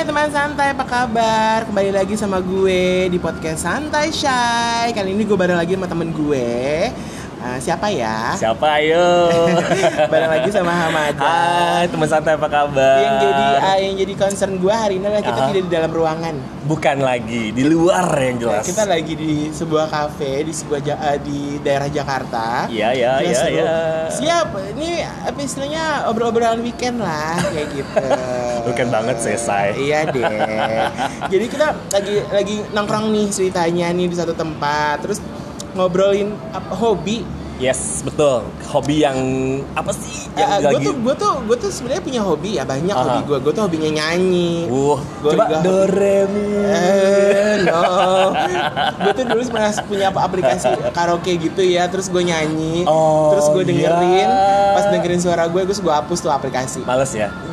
Hai teman santai, apa kabar? Kembali lagi sama gue di podcast Santai Shy Kali ini gue bareng lagi sama temen gue Uh, siapa ya? Siapa ayo? bareng lagi sama Hamada Hai teman santai apa kabar? Yang jadi uh, yang jadi concern gue hari ini adalah kita Aha. tidak di dalam ruangan. Bukan lagi di luar yang jelas. Kita lagi di sebuah kafe di sebuah ja- uh, di daerah Jakarta. Iya ya Kita ya seru. ya. Siap. Ini apa istilahnya obrol-obrolan weekend lah kayak gitu. Weekend banget, selesai. Iya deh. Jadi kita lagi lagi nongkrong nih ceritanya nih di satu tempat. Terus ngobrolin apa, hobi. Yes betul. Hobi yang apa sih? Yang Eh, gue tuh gue tuh gue tuh sebenarnya punya hobi ya banyak Aha. hobi gue. Gue tuh hobinya nyanyi. Wuh, Gua coba juga- doremi. Eh, no. gue tuh dulu pernah punya apa aplikasi karaoke gitu ya, terus gue nyanyi, Oh, terus gue dengerin, iya. pas dengerin suara gue, terus gue hapus tuh aplikasi. Males ya.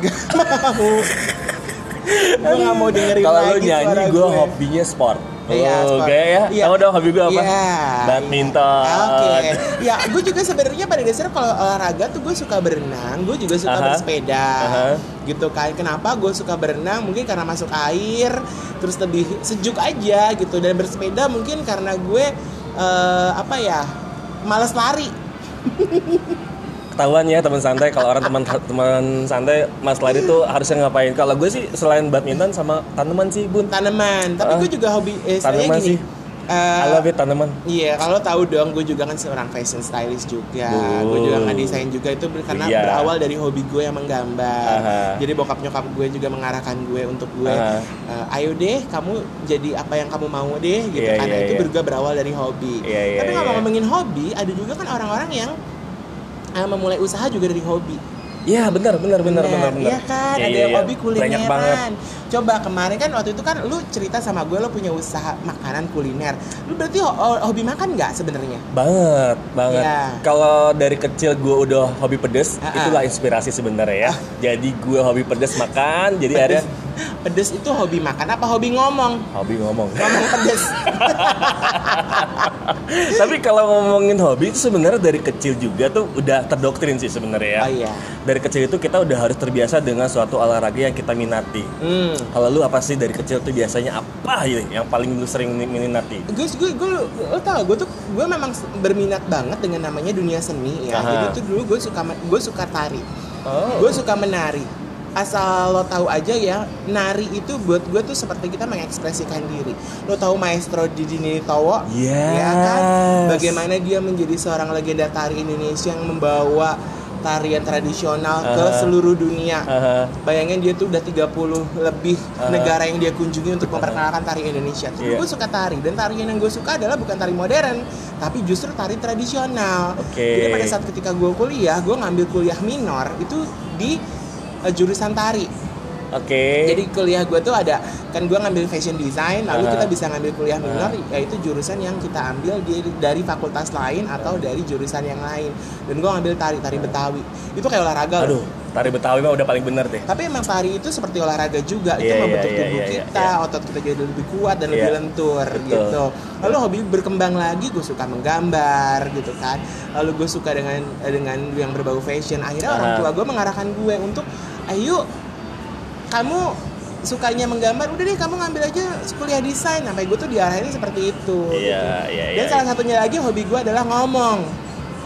gue gak mau dengerin Kalau lu lagi nyanyi, gue hobinya sport. Iya, oh, gaya ya. Iya. Tahu dong hobi gue apa? Iya. Badminton. Oke. Ya, gue juga sebenarnya pada dasarnya kalau olahraga tuh gue suka berenang, gue juga suka Aha. bersepeda. Aha. Gitu kan. Kenapa gue suka berenang? Mungkin karena masuk air, terus lebih sejuk aja gitu. Dan bersepeda mungkin karena gue eh, apa ya? Males lari. Ketahuan ya teman santai kalau orang teman teman santai Mas Lari tuh harusnya ngapain? Kalau gue sih selain badminton sama tanaman sih, Bun. Tanaman. Tapi Ah. gue juga hobi eh, Tanaman gini. sih. eh, I love it tanaman. Iya, kalau tahu dong, gue juga kan seorang fashion stylist juga. Oh. Gue juga ngedesain juga itu karena Iya. berawal dari hobi gue yang menggambar. Aha. Jadi bokap nyokap gue juga mengarahkan gue untuk gue, Aha. eh, ayo deh, kamu jadi apa yang kamu mau deh, gitu. Iya, karena iya, itu iya. juga berawal dari hobi. Iya, iya, Tapi iya. ngomong-ngomongin hobi, ada juga kan orang-orang yang memulai usaha juga dari hobi. Iya benar benar benar benar benar. Iya kan, Iya, ada iya, yang iya. hobi Banyak banget. kulineran. Coba kemarin kan waktu itu kan lu cerita sama gue lu punya usaha makanan kuliner. Lu berarti ho- ho- hobi makan nggak sebenarnya? Banget banget. Iya. Kalau dari kecil gue udah hobi pedes, Ah, ah. itulah inspirasi sebenarnya ya. Jadi gue hobi pedes makan, jadi ada Pedes itu hobi makan apa hobi ngomong? hobi ngomong. Ngomong pedes. Tapi kalau ngomongin hobi itu sebenarnya dari kecil juga tuh udah terdoktrin sih sebenarnya ya. Oh iya. Dari kecil itu kita udah harus terbiasa dengan suatu olahraga yang kita minati. Hmm. Kalau lu apa sih dari kecil tuh biasanya apa ya yang paling lu sering minati? Gue gue gue lo tau gue tuh gue memang berminat banget dengan namanya dunia seni ya. Aha. Jadi tuh dulu gue suka gue suka tari. Oh. Gue suka menari. Asal lo tahu aja ya, nari itu buat gue tuh seperti kita mengekspresikan diri. Lo tahu maestro Didi Towo? Yes. Ya kan? Bagaimana dia menjadi seorang legenda tari Indonesia yang membawa tarian tradisional ke Aha. seluruh dunia. Aha. Bayangin dia tuh udah 30 lebih Aha. negara yang dia kunjungi untuk memperkenalkan tari Indonesia. Terus Iya. gue suka tari dan tarian yang gue suka adalah bukan tari modern, tapi justru tari tradisional. Oke. Jadi pada saat ketika gue kuliah, gue ngambil kuliah minor itu di eh, jurusan tari. Oke. Jadi kuliah gue tuh ada kan gue ngambil fashion design, lalu Aha. kita bisa ngambil kuliah minor, yaitu jurusan yang kita ambil di, dari fakultas lain atau dari jurusan yang lain. Dan gue ngambil tari tari Betawi. Itu kayak olahraga. loh. Tari Betawi mah udah paling bener deh. Tapi emang tari itu seperti olahraga juga, itu Iya, membentuk iya, tubuh iya, iya, kita, iya. otot kita jadi lebih kuat dan lebih Iya, lentur betul. gitu. Lalu hobi berkembang lagi, gue suka menggambar gitu kan. Lalu gue suka dengan dengan yang berbau fashion. Akhirnya orang Aha. tua gue mengarahkan gue untuk, ayo kamu sukanya menggambar, udah deh kamu ngambil aja kuliah desain. Sampai gue tuh diarahin seperti itu. Iya, iya, Dan iya. salah satunya lagi hobi gue adalah ngomong.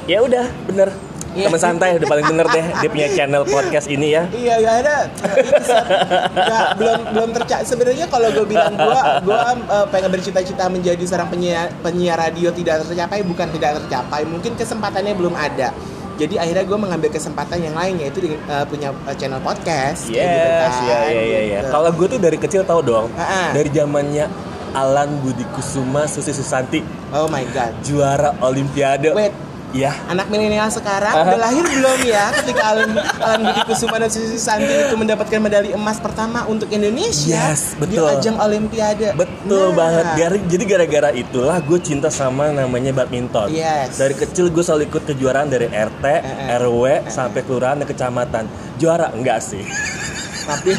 Ya udah, bener. Iya. Temen santai udah paling bener deh dia punya channel podcast ini ya. Iya ya ada ini Sar. Nggak, belum belum tercapai. Sebenarnya kalau gue bilang gue gue eh, pengen bercita-cita menjadi seorang penyiar penyiar radio tidak tercapai bukan tidak tercapai mungkin kesempatannya belum ada. Jadi akhirnya gue mengambil kesempatan yang lain yaitu di- eh, punya eh, channel podcast. kayak Yes, gitu kan, iya iya iya. iya. gitu. Kalau gue tuh dari kecil tahu dong. Ah-ah. Dari zamannya Alan Budi Kusuma Susi Susanti Oh my god. juara Olimpiade. Wait, Ya. anak milenial sekarang udah lahir belum ya ketika Alan Alan Budi Kusuma dan Susi Santi itu mendapatkan medali emas pertama untuk Indonesia Yes, betul. di ajang Olimpiade. Betul Nah. banget. Gar- Jadi gara-gara itulah gue cinta sama namanya badminton. Yes. Dari kecil gue selalu ikut kejuaraan dari RT, Eh, eh. RW sampai kelurahan dan kecamatan. Juara enggak sih? tapi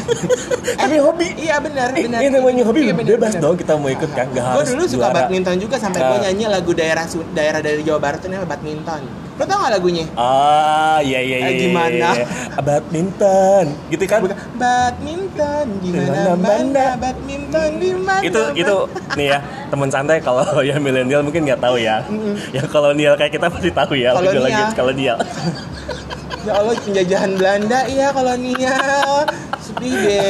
Tapi hobi. iya benar Eh, benar ini namanya hobi Iya, benar, bebas benar. dong kita mau ikut kan, nggak gue harus dulu suka juara. badminton juga sampai gue Ah. nyanyi lagu daerah daerah dari Jawa Barat itu namanya badminton lo tau gak lagunya Ah, iya iya iya. Eh, gimana? iya. Badminton, gitu kan? Bukan, badminton Di mana badminton di mana itu itu nih ya teman santai kalau yang milenial mungkin nggak tahu ya yang kolonial kayak kita pasti tahu ya Kolonial. lagi lagi kolonial ya Allah penjajahan Belanda iya kolonial Iya,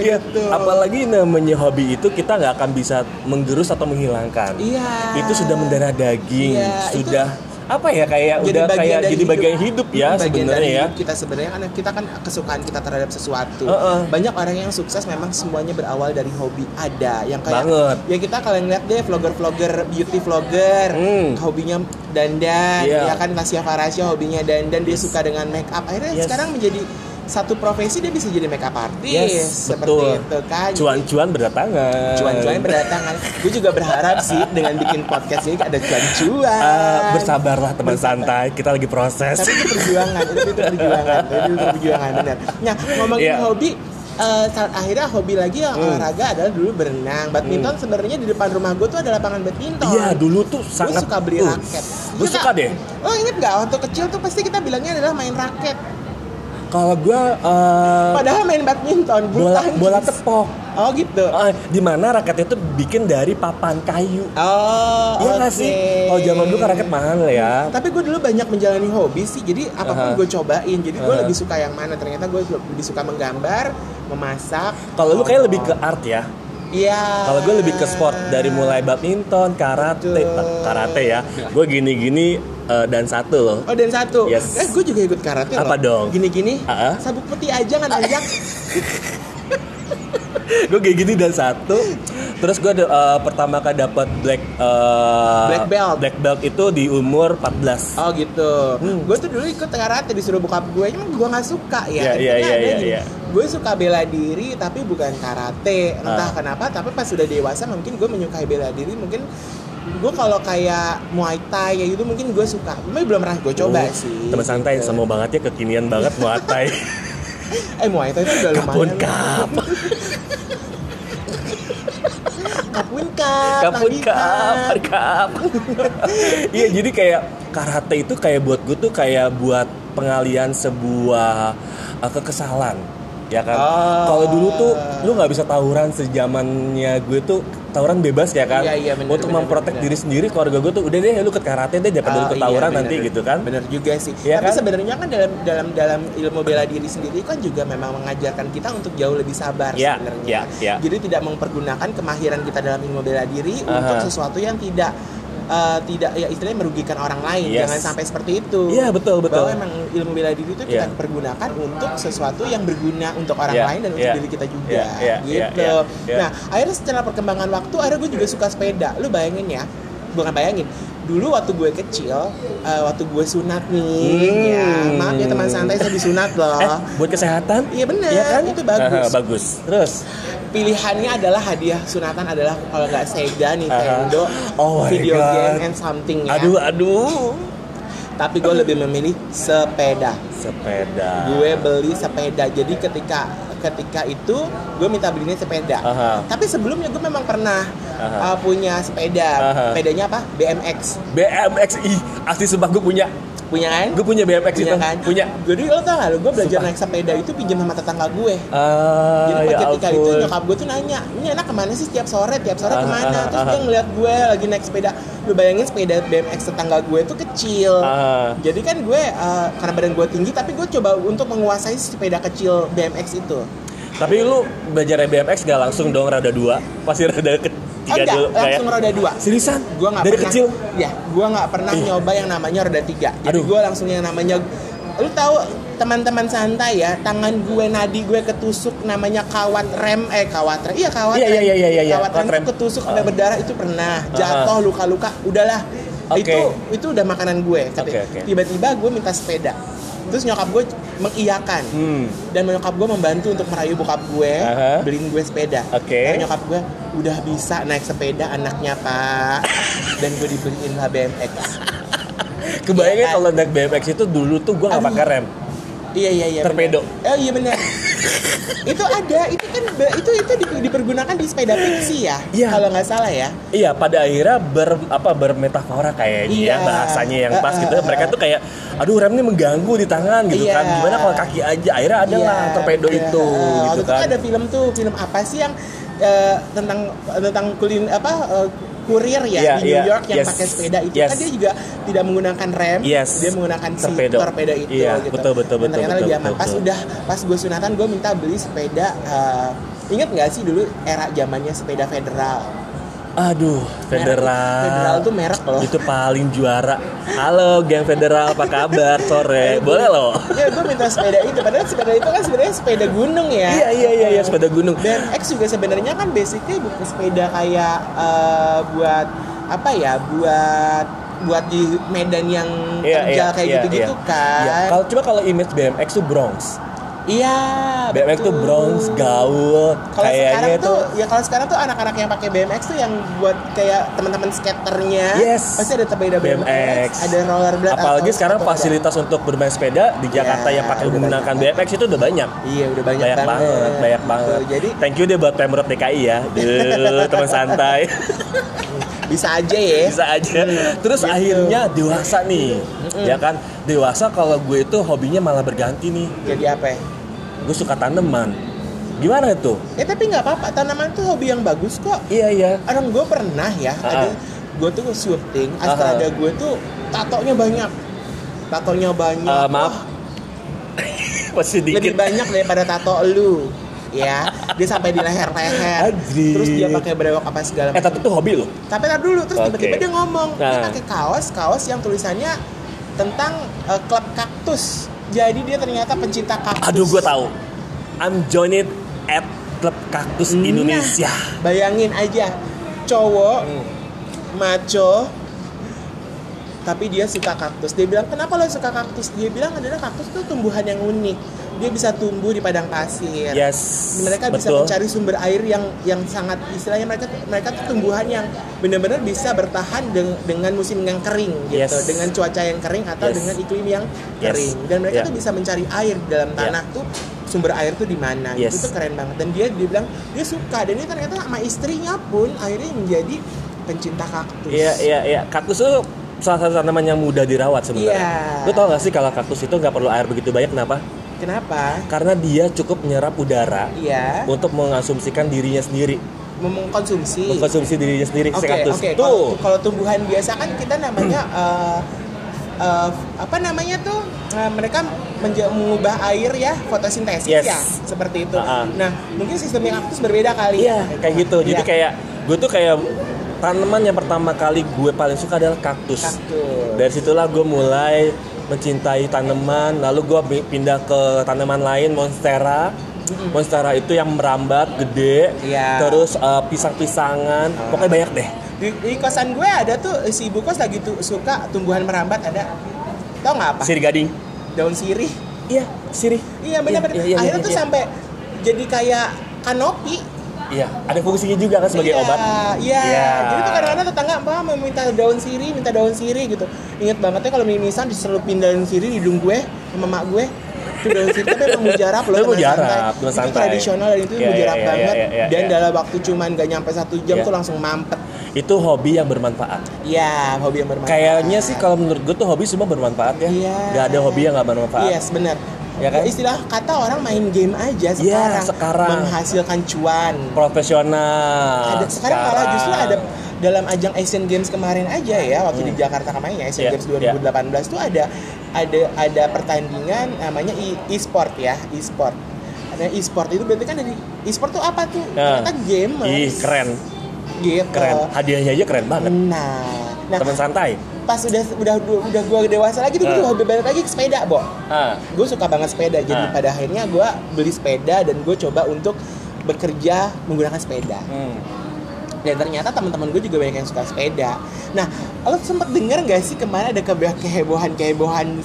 gitu apalagi namanya hobi itu kita nggak akan bisa menggerus atau menghilangkan iya itu sudah mendarah daging Iya, itu- sudah apa ya kayak udah kayak jadi bagian hidup ya sebenarnya ya kita sebenarnya karena kita kan kesukaan kita terhadap sesuatu Heeh. banyak orang yang sukses memang semuanya berawal dari hobi ada yang kayak Banget. ya kita kalian lihat deh vlogger-vlogger beauty vlogger Hmm. hobinya dandan Iya. ya kan Tasya Farasya hobinya dandan dia suka dengan make up akhirnya Yes. sekarang menjadi satu profesi dia bisa jadi make up artist Yes, seperti betul. itu kan. Cuan-cuan berdatangan cuan-cuan berdatangan gue juga berharap sih dengan bikin podcast ini ada cuan-cuan. Eh, bersabarlah teman santai. Kita lagi proses. Tapi itu perjuangan itu, itu perjuangan. Itu perjuangan benar. Nah ngomongin Iya. hobi eh, saat akhirnya hobi lagi yang Hmm. olahraga adalah dulu berenang. Badminton sebenarnya di depan rumah gue tuh ada lapangan badminton. Iya dulu tuh gue sangat suka beli uh, raket. Gue Iya suka deh? Oh inget nggak? Waktu kecil tuh pasti kita bilangnya adalah main raket kalau gue uh, padahal main badminton bola tangkis. bola tepok oh gitu Ah, di mana raket itu bikin dari papan kayu oh Iya oke. sih? Kalau zaman dulu kan raket mahal ya. tapi gue dulu banyak menjalani hobi sih jadi apa pun Aha. gue cobain jadi gue Aha. lebih suka yang mana ternyata gue lebih suka menggambar memasak Kalau lu kayak Oh. lebih ke art ya. iya Kalau gue lebih ke sport dari mulai badminton, karate, Betul. Karate ya. Gue gini-gini eh, dan satu loh. Oh dan satu, Yes. eh gue juga ikut karate Apa loh. dong? Gini-gini, Ah. sabuk putih aja nggak nanjak. gue kayak gini dan satu. Terus gue pertama kali dapat black eh, Black belt. Black belt itu di umur 14. Oh gitu. Hmm. Gue tuh dulu ikut karate disuruh bokap gue, emang gue nggak suka ya. Iya, iya, iya, iya, iya. Gue suka bela diri tapi bukan karate. Entah Ah. kenapa, tapi pas sudah dewasa mungkin gue menyukai bela diri. Mungkin gue kalau kayak muay thai kayak gitu mungkin gue suka. Tapi belum pernah gue coba Uh, sih. Teman santai gitu. semua banget ya kekinian banget Muay Thai. Eh muay thai itu udah Kapun lumayan. kap. Kapun kap. Kapun kap, kap. Iya jadi kayak karate itu kayak buat gue tuh kayak buat pengalian sebuah uh, kekesalan ya kan. Oh. Kalau dulu tuh lu nggak bisa tawuran sejamannya gue tuh tawuran bebas ya kan. Iya, iya, bener, Untuk bener, memprotek bener. diri sendiri keluarga gue tuh udah deh lu ke karate deh daripada lu Oh, ke tawuran iya, nanti bener. gitu kan. Bener juga sih. Iya Tapi kan? sebenarnya kan dalam dalam dalam ilmu bela diri sendiri kan juga memang mengajarkan kita untuk jauh lebih sabar Iya, sebenarnya. iya, iya. Jadi tidak mempergunakan kemahiran kita dalam ilmu bela diri Aha. untuk sesuatu yang tidak eh, tidak ya istilahnya merugikan orang lain. Yes. Jangan sampai seperti itu. Iya, betul, betul. Bahwa emang ilmu bela diri itu kita Iya. pergunakan untuk sesuatu yang berguna untuk orang Iya, lain dan untuk iya. diri kita juga. Iya, iya, iya, gitu. iya, iya. Nah, akhirnya secara perkembangan waktu akhirnya gue juga suka sepeda lu bayangin ya bukan bayangin dulu waktu gue kecil eh, waktu gue sunat nih Hmm. ya maaf ya teman santai saya disunat loh Eh, buat kesehatan? iya bener Iya kan? itu bagus Aha, bagus. Terus pilihannya adalah hadiah sunatan adalah kalau nggak Sega Nintendo Oh my video God. game and something ya aduh aduh. tapi gue lebih memilih sepeda Sepeda. gue beli sepeda jadi ketika ketika itu gue minta belinya sepeda Aha. tapi sebelumnya gue memang pernah. Uh, punya sepeda. Aha. sepedanya apa? BMX BMX ih asli sumpah gue punya. Punya kan? Gue punya BMX punya itu kan? punya. Jadi lo tau gak lo gue belajar Sumpah. naik sepeda itu pinjam sama tetangga gue. Ah jadi ya ketika itu nyokap gue tuh nanya ini anak ke mana sih tiap sore? Tiap sore ke mana? aha, terus aha. dia ngeliat gue lagi naik sepeda. Lu bayangin sepeda BMX tetangga gue tuh kecil. Ah. jadi kan gue uh, karena badan gue tinggi tapi gue coba untuk menguasai sepeda kecil BMX itu. Tapi lu belajar BMX gak langsung dong rada dua? Pasti rada ketiga Oh, enggak, dulu langsung roda dua seriusan gue nggak dari pernah, kecil ya gue nggak pernah Ih. nyoba yang namanya roda tiga jadi Aduh. gue langsung yang namanya lu tahu teman-teman santai ya tangan gue nadi gue ketusuk namanya kawat rem eh kawat rem iya kawat Iya, rem iya, iya, iya, iya, kawat rem, kawat rem. itu ketusuk Ah. berdarah itu pernah jatuh luka-luka udahlah Oke. itu itu udah makanan gue Oke, oke. tiba-tiba gue minta sepeda terus nyokap gue mengiyakan hmm dan nyokap gue membantu untuk merayu bokap gue Aha. beliin gue sepeda Oke. Karena nyokap gue udah bisa naik sepeda anaknya pak dan gue dibeliin lah BMX kebayangnya kan? kalau naik BMX itu dulu tuh gue gak pakai rem iya iya iya Torpedo. bener. oh iya benar itu ada, itu kan itu itu di- dipergunakan di sepeda fiksi ya, Iya. kalau nggak salah ya. Iya, pada akhirnya ber apa bermetafora kayaknya Iya. ya bahasanya yang pas Uh, gitu. uh, Mereka uh. tuh kayak aduh rem ini mengganggu di tangan gitu Iya. kan. Gimana kalau kaki aja? Akhirnya ada lah Iya, torpedo iya. itu gitu kan. ada film tuh, film apa sih yang eh, tentang tentang kulin apa eh, kurir ya Iya, di New iya. York yang Yes. pakai sepeda itu Yes. kan dia juga tidak menggunakan rem, Yes. dia menggunakan si Torpedo. torpedo itu Iya, gitu. betul, betul, Dan betul, ternyata betul, lebih aman. betul, Pas betul. udah pas gue sunatan gue minta beli sepeda eh, Ingat nggak sih dulu era zamannya sepeda federal? Aduh, federal. Federal tuh merek loh. Itu paling juara. Halo, geng federal, apa kabar? Sore. Boleh loh. Ya gue minta sepeda itu, padahal sepeda itu kan sebenarnya sepeda gunung ya. Iya, iya, iya, iya, sepeda gunung. Dan X juga sebenarnya kan basically bukan sepeda kayak eh, buat apa ya, buat buat di medan yang terjal kayak gitu-gitu kan. Iya. Kalau coba kalau image BMX tuh Bronx. Iya. BMX tuh betul. Bronx, gaul, Kalau sekarang kayaknya tuh, tuh ya kalau sekarang tuh anak-anak yang pakai BMX tuh yang buat kayak teman-teman skaternya, Yes. pasti ada sepeda BMX, BMX. ada rollerblade. Apalagi atau sekarang sepeda. fasilitas untuk bermain sepeda di Jakarta Iya, yang pakai menggunakan banyak. BMX itu udah banyak. Iya udah banyak, banyak banget, banyak banget. Tuh, jadi thank you deh buat Pemprov DKI ya, Duh, teman santai, bisa aja ya. bisa aja. Terus Gitu. akhirnya dewasa nih, ya kan? Dewasa kalau gue itu hobinya malah berganti nih. Jadi apa ya? Gue suka tanaman. Gimana itu? Eh tapi nggak apa-apa, tanaman tuh hobi yang bagus kok. Iya iya. Orang gue pernah ya, Ah. ada gue tuh syuting, Ah. astrada gue tuh tatonya banyak, tatonya banyak. Eh, maaf, masih lebih dikit. banyak daripada tato lu. Ya, dia sampai di leher-leher. Anjir. Terus dia pakai brewok apa segala Eh macam. tapi itu hobi loh. Tapi tar dulu, terus Oke. tiba-tiba dia ngomong, dia Nah. pakai kaos, kaos yang tulisannya tentang eh, klub kaktus. Jadi dia ternyata pencinta kaktus. Aduh gue tahu. I'm joined at Klub Kaktus Nah. Indonesia. Bayangin aja, cowok Hmm. maco tapi dia suka kaktus. Dia bilang, "Kenapa lo suka kaktus?" Dia bilang adalah kaktus tuh tumbuhan yang unik. Dia bisa tumbuh di padang pasir. Yes. Mereka bisa betul. mencari sumber air yang yang sangat istilahnya mereka mereka tuh tumbuhan yang benar-benar bisa bertahan deng- dengan musim yang kering gitu, Yes. dengan cuaca yang kering atau Yes. dengan iklim yang Yes. kering. Dan mereka Yeah. tuh bisa mencari air di dalam Yeah. tanah tuh sumber air tuh di mana. Yes. Itu tuh keren banget. Dan dia dia bilang dia suka dan ini ternyata sama istrinya pun akhirnya menjadi pencinta kaktus. Iya iya iya. Kaktus itu salah satu tanaman yang mudah dirawat sebenarnya. Iya. Lu tau gak sih kalau kaktus itu nggak perlu air begitu banyak kenapa? Kenapa? Karena dia cukup menyerap udara Iya. untuk mengasumsikan dirinya sendiri, Mengkonsumsi. mengkonsumsi dirinya sendiri si Oke, kaktus. oke. Tuh. Kalau tumbuhan biasa kan kita namanya eh, eh, apa namanya tuh eh, mereka mengubah air ya fotosintesis Yes. ya seperti itu. Ah, ah. Nah mungkin sistemnya kaktus berbeda kali. Iya, kayak gitu. Jadi Iya. kayak gue tuh kayak tanaman yang pertama kali gue paling suka adalah kaktus. kaktus. Dari situlah gue mulai mencintai tanaman, lalu gue pindah ke tanaman lain monstera. Monstera itu yang merambat, gede, Iya. terus eh, pisang-pisangan, pokoknya banyak deh. Di, di kosan gue ada tuh si ibu kos lagi tuh suka tumbuhan merambat ada. Tau nggak apa? Siri gading. Daun sirih. Iya, sirih. Iya benar-benar. Iya, iya, iya, Akhirnya iya, tuh iya. sampai jadi kayak kanopi. Iya, ada fungsinya juga kan sebagai iya, obat. Iya. Iya. Jadi tuh kadang-kadang tetangga mbak mau minta daun sirih, minta daun sirih gitu. Ingat banget ya kalau mimisan diselupin daun sirih di hidung gue sama mak gue. Itu daun sirih tapi emang mujarab loh. Mujarab, santai. Itu santai. tradisional dan itu Iya, mujarab iya, iya, banget. iya, iya, dan iya. dalam waktu cuman gak nyampe satu jam Iya. tuh langsung mampet. Itu hobi yang bermanfaat. Iya, hobi yang bermanfaat. Kayaknya sih kalau menurut gue tuh hobi semua bermanfaat ya. Iya. Gak ada hobi yang gak bermanfaat. Yes, benar. Ya kan? Istilah kata orang main game aja Iya, sekarang, sekarang. menghasilkan cuan. Profesional. ada sekarang, malah justru ada dalam ajang Asian Games kemarin aja ya waktu di Jakarta kemarin ya Asian Iya, Games 2018 tuh ada ada ada pertandingan namanya e- e-sport ya e-sport ada e-sport itu berarti kan dari e-sport tuh apa tuh Nah. ternyata game Ih, keren, gitu keren. Hadiahnya aja keren banget. nah nah Teman santai. Pas udah udah udah gua dewasa lagi tuh gue hobi balik lagi ke sepeda bo Ah, gue suka banget sepeda jadi Ah. pada akhirnya gue beli sepeda dan gue coba untuk bekerja menggunakan sepeda hmm. dan ternyata teman-teman gue juga banyak yang suka sepeda. Nah, lo sempet denger gak sih kemarin ada kebe- kehebohan-kehebohan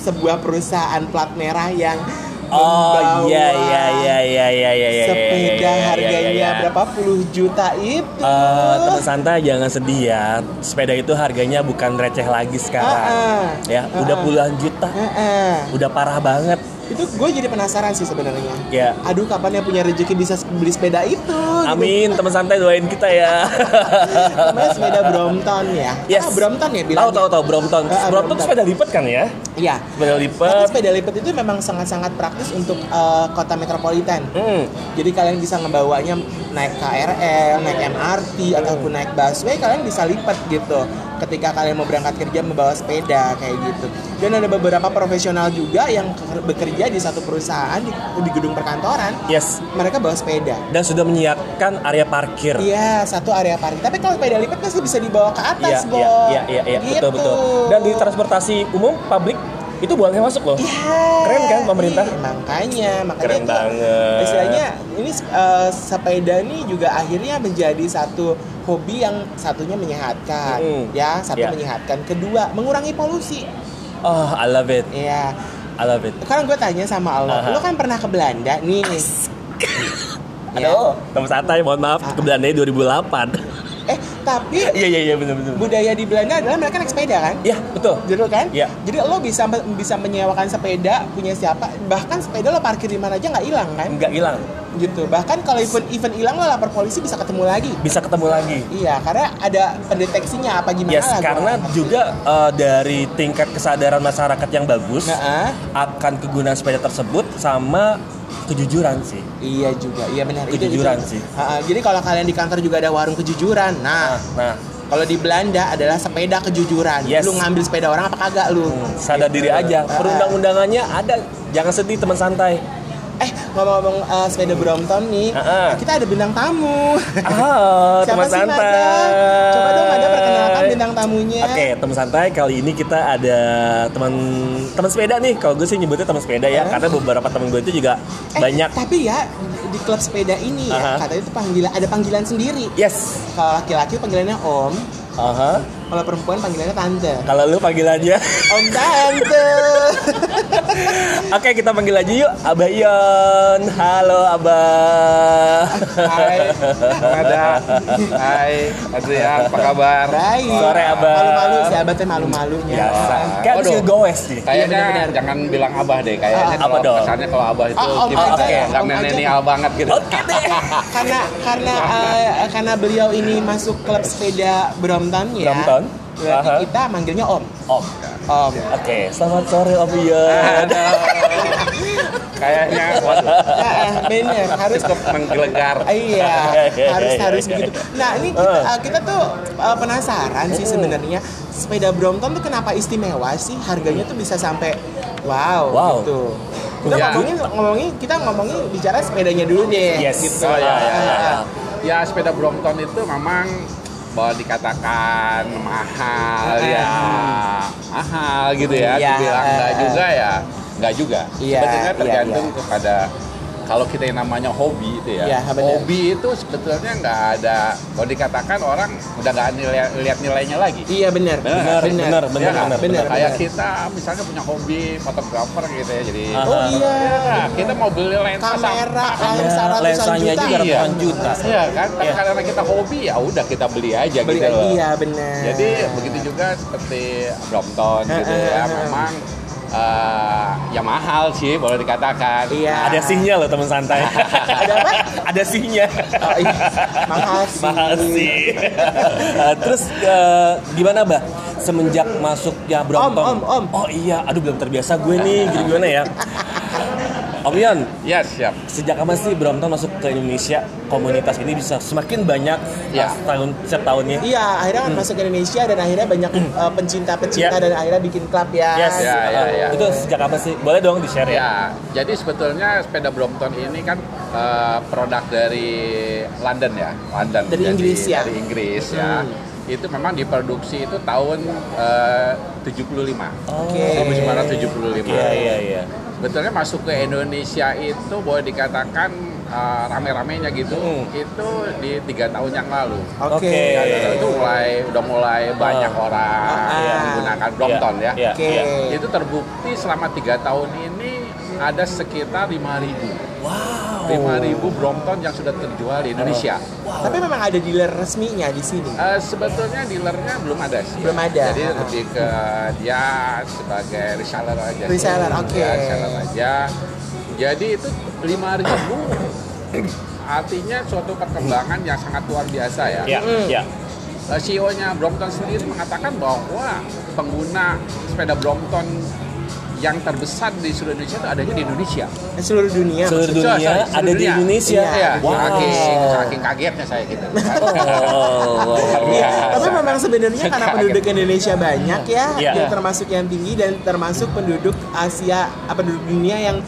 sebuah perusahaan plat merah yang Oh membawa iya iya iya iya iya iya iya. sepeda iya, iya, iya, harganya iya. berapa puluh juta itu? Eh, teman santai jangan sedih ya. Sepeda itu harganya bukan receh lagi sekarang. Ah, ah. Ya, Ah, udah ah. puluhan juta. Heeh. Udah parah banget. Itu gue jadi penasaran sih sebenarnya Ya. aduh kapan ya punya rezeki bisa beli sepeda itu gitu. Amin, teman santai doain kita ya. namanya sepeda Brompton ya Yes. Ah, Brompton ya Tahu bilangnya tahu tahu Brompton. Ah, Brompton Brompton. sepeda lipat kan ya? iya Sepeda Tapi lipat. sepeda lipat itu memang sangat-sangat praktis untuk eh, kota metropolitan. Hmm. Jadi kalian bisa ngebawanya naik KRL, naik MRT ataupun naik busway, kalian bisa lipat gitu. Ketika kalian mau berangkat kerja membawa sepeda kayak gitu. Dan ada beberapa profesional juga yang ke- bekerja di satu perusahaan di, di gedung perkantoran, Yes. mereka bawa sepeda. Dan sudah menyiapkan area parkir. Iya, satu area parkir. Tapi kalau sepeda lipat pasti bisa dibawa ke atas, Iya, iya, iya, iya, iya, betul, Gitu. betul. Dan di transportasi umum, publik, itu boleh masuk loh. Iya. Keren kan pemerintah? Iya, makanya, makanya Keren tuh, banget. Istilahnya ini eh, sepeda ini juga akhirnya menjadi satu hobi yang satunya menyehatkan, Mm. ya, satu Ya. menyehatkan. Kedua, mengurangi polusi. Oh, I love it. Iya. I love it. Sekarang gue tanya sama Allah, Aha. lo kan pernah ke Belanda nih. Ya. Aduh, teman santai, mohon maaf, ke Belanda 2008. Tapi Iya, iya, iya, benar benar. budaya di Belanda adalah mereka naik sepeda kan? Iya, betul. Jadi kan? Iya. Jadi lo bisa bisa menyewakan sepeda punya siapa? Bahkan sepeda lo parkir di mana aja nggak hilang kan? Nggak hilang. Gitu. Bahkan kalau event event hilang lo lapor polisi bisa ketemu lagi. Bisa ketemu lagi. Iya, karena ada pendeteksinya apa gimana Yes, lah, gua karena ngerti. juga eh, dari tingkat kesadaran masyarakat yang bagus Nah, ah. akan kegunaan sepeda tersebut sama kejujuran sih. iya juga, iya benar. Kejujuran itu. sih. Ah. jadi kalau kalian di kantor juga ada warung kejujuran. Nah, Nah, kalau di Belanda adalah sepeda kejujuran. Yes. Lu ngambil sepeda orang apa kagak lu? sadar diri aja. Ah, ah. Perundang-undangannya ada. Jangan sedih teman santai. Eh, ngomong-ngomong eh, sepeda Brompton nih, Ah, ah. kita ada bintang tamu. Ah, Siapa teman sih, santai. Mada? Coba dong Mada perkenalkan bintang tamunya. Oke, teman santai kali ini kita ada teman teman sepeda nih. Kalau gue sih nyebutnya teman sepeda ya, Ah. karena beberapa teman gue itu juga Eh, banyak. Tapi ya di klub sepeda ini ya, Aha. katanya itu panggilan ada panggilan sendiri. Yes. Kalau laki-laki panggilannya om, Aha. Kalau perempuan panggilannya tante. Kalau lu panggilannya Om tante. Oke, kita panggil aja yuk Abah Ion. Halo Abah. Hai, Mada. Hai, Adrian, apa kabar? Baik. Sore, Abah. Malu-malu sih abah teh malu-malunya. Biasa. Kayak habis goes nih. Kayaknya benar-benar. jangan bilang abah deh, kayaknya Ah, apa kalau dong? kesannya kalau abah itu om aja kayak ya, nggak milenial banget gitu. Oke deh. Karena karena eh, karena beliau ini masuk klub sepeda Brompton ya. Brompton. Berarti Aha. kita manggilnya om. Om. Om. Oke, selamat sore Om Ion. Kayaknya waduh, Nah, bener harus cukup menggelegar. Iya, harus harus begitu. Nah ini kita, uh, kita tuh uh, penasaran sih sebenarnya sepeda Brompton tuh kenapa istimewa sih? Harganya tuh bisa sampai wow, Wow. gitu. Kita Ya. ngomongin ngomongin kita ngomongin bicara sepedanya dulu deh. Yes. Gitu. Oh, ya, ya, ya. Ah, Ya sepeda Brompton itu memang bahwa dikatakan mahal ya mahal gitu ya Iya, dibilang enggak juga ya enggak juga. Iya, sebetulnya iya, tergantung iya. kepada kalau kita yang namanya hobi itu ya Iya, benar. hobi itu sebetulnya nggak ada kalau dikatakan orang udah nggak nilai, lihat nilainya lagi Iya benar. Benar, benar, benar, Ya benar, benar. kayak kita misalnya punya hobi fotografer gitu ya jadi Ah. Oh iya. ya, kita mau beli lensa Kamera sama- lensa Ya, lensanya juta. juga ratusan juta. Iya kan, tapi Iya. karena kita hobi ya udah kita beli aja Beli, gitu loh. iya benar. Jadi begitu juga seperti Brompton gitu ya, memang eh, ya mahal sih boleh dikatakan. Iya. Ada sihnya loh teman santai. Ada apa? Ada sihnya. Oh, iya. Mahal sih. Mahal sih. Eh, Terus eh, gimana, Bah? Semenjak masuknya Brompton. Om, om, om. Oh iya, aduh belum terbiasa gue nih. Gini gimana ya? Om Ion, Ya siap. sejak kapan sih Brompton masuk ke Indonesia? Komunitas ini bisa semakin banyak Ya. tahun setiap tahunnya. Iya, akhirnya kan masuk ke Indonesia dan akhirnya banyak uh, pencinta-pencinta Iya. dan akhirnya bikin klub ya. Yes. Ya, ya, Eh, ya. Itu sejak kapan sih? Boleh dong di-share ya? Ya, jadi sebetulnya sepeda Brompton ini kan eh, produk dari London ya, London. Dari Jadi, Inggris ya? Dari Inggris ya. Hmm. Itu memang diproduksi itu tahun eh, 75. Oke. 1975. Iya, iya, iya. Betulnya masuk ke Indonesia itu boleh dikatakan uh, rame-ramenya gitu, Hmm. itu di tiga tahun yang lalu. Oke. Oke. Ya, itu mulai udah mulai banyak orang Ah. yang menggunakan Brompton ya. Iya, Oke. iya. Itu terbukti selama tiga tahun ini ada sekitar 5.000 Wow. 5000 Brompton yang sudah terjual di Indonesia. Tapi memang ada dealer resminya di sini. Eh, sebetulnya dealernya belum ada sih. Belum ada. Jadi Ah. lebih ke dia sebagai reseller aja. Reseller, oke. Ya, reseller aja. Jadi itu 5000 artinya suatu perkembangan yang sangat luar biasa ya. Ya, Mm. ya. Eh, CEO-nya Brompton sendiri mengatakan bahwa pengguna sepeda Brompton yang terbesar di seluruh Indonesia itu adanya di Indonesia. Eh, Seluruh dunia. Seluruh dunia sorry, ada seluruh di dunia. Indonesia. Iya. Iya, Wow. saking, saking kagetnya saya gitu. Oh, Iya, Biasa. tapi memang sebenarnya karena penduduk Indonesia banyak ya, Iya. yang termasuk yang tinggi dan termasuk penduduk Asia, apa penduduk dunia yang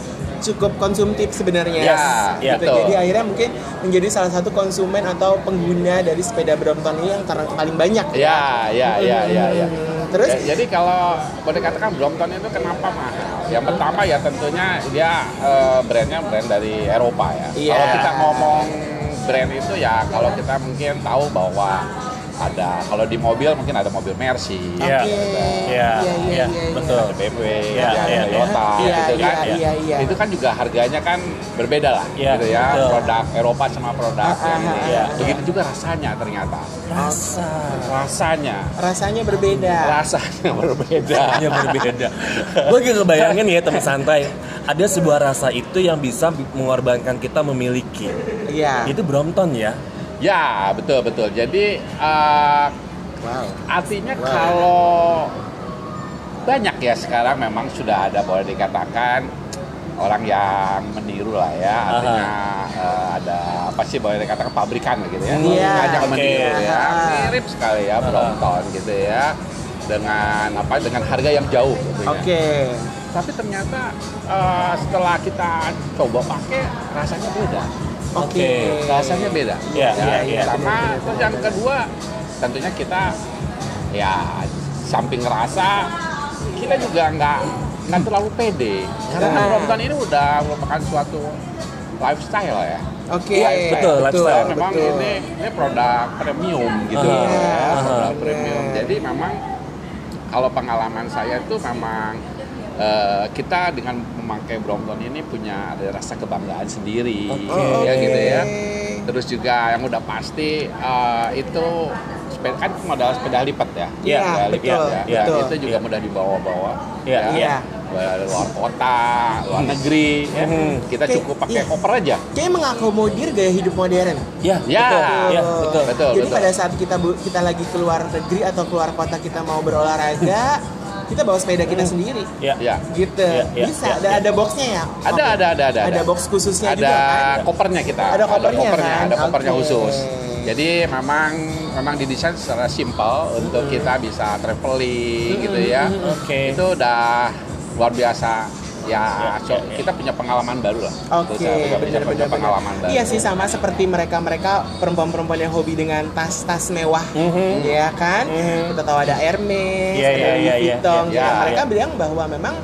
cukup konsumtif sebenarnya. Yes, iya, Gitu. betul. Jadi akhirnya mungkin menjadi salah satu konsumen atau pengguna dari sepeda Brompton ini yang paling banyak. Ya, ya, ya, ya, ya. Hmm, Terus Ya, jadi kalau boleh dikatakan Brompton itu kenapa mahal? Yang pertama ya tentunya dia eh, brandnya brand dari Eropa ya. Iya. Kalau kita ngomong brand itu ya kalau kita mungkin tahu bahwa ada kalau di mobil mungkin ada mobil Mercy, Iya. Iya, Iya, iya, iya, iya, betul. ada BMW, Iya, ada iya, Toyota, iya. gitu Iya, kan. iya, iya. Itu kan juga harganya kan berbeda lah, Iya, gitu ya. betul. Produk Eropa sama produk Ah, ah, yang ini. ah, ah. Begitu juga rasanya ternyata. Rasa. Rasanya, rasanya berbeda. rasanya berbeda. Rasanya berbeda. Gue juga ngebayangin ya teman santai. Ada sebuah rasa itu yang bisa mengorbankan kita memiliki. Iya. Itu Brompton ya. Ya, betul betul. Jadi eh, Wow. artinya Wow. kalau banyak ya sekarang memang sudah ada boleh dikatakan orang yang meniru lah ya artinya eh, ada apa sih boleh dikatakan pabrikan gitu ya Iya, ngajak oke. meniru ya mirip sekali ya Brompton gitu ya dengan apa dengan harga yang jauh gitu ya. Oke. tapi ternyata eh, setelah kita coba pakai rasanya beda Oke. rasanya beda. Iya, ya, iya, iya. Sama terus yang kedua tentunya kita ya samping rasa kita juga nggak nggak terlalu pede karena Nah. Brompton ini udah merupakan suatu lifestyle ya. Oke. Iya, betul, lifestyle. Memang betul. ini ini produk premium gitu Ah, ya, produk bener. premium. Jadi memang kalau pengalaman saya itu memang eh, kita dengan memakai Brompton ini punya ada rasa kebanggaan sendiri Oke. ya gitu ya. Terus juga yang udah pasti eh, itu sepeda kan modal sepeda lipat ya. Iya, Sepeda lipat betul, ya. iya, betul. itu juga Iya. mudah dibawa-bawa. Iya, ya. iya. Dari luar kota, luar negeri, ya. Mhm. kita Oke, cukup pakai iya. koper aja. Kayaknya mengakomodir gaya hidup modern. Ya, Ya. betul. Ya, betul. Betul, Jadi betul. pada saat kita kita lagi keluar negeri atau keluar kota kita mau berolahraga, kita bawa sepeda kita sendiri. Ya. Ya. Gitu. Iya, iya, Bisa. iya, ada iya. ada boxnya ya? Ada, Oke. ada, ada, ada. Ada box khususnya ada juga kan? kopernya kita. Ada kopernya, kan? ada kopernya Oke. khusus. Jadi memang memang didesain secara simpel untuk kita bisa traveling gitu ya. Oke. Itu udah luar biasa. Ya, Ya, so- ya, ya. kita punya pengalaman baru lah. Oke, punya, benar, punya pengalaman baru. Iya sih sama seperti mereka-mereka perempuan-perempuan yang hobi dengan tas-tas mewah, Mhm. ya kan? Mhm. Kita tahu ada Hermes, Iya, ada iya, Louis iya, iya. Vuitton. Iya, Nah, iya. mereka bilang bahwa memang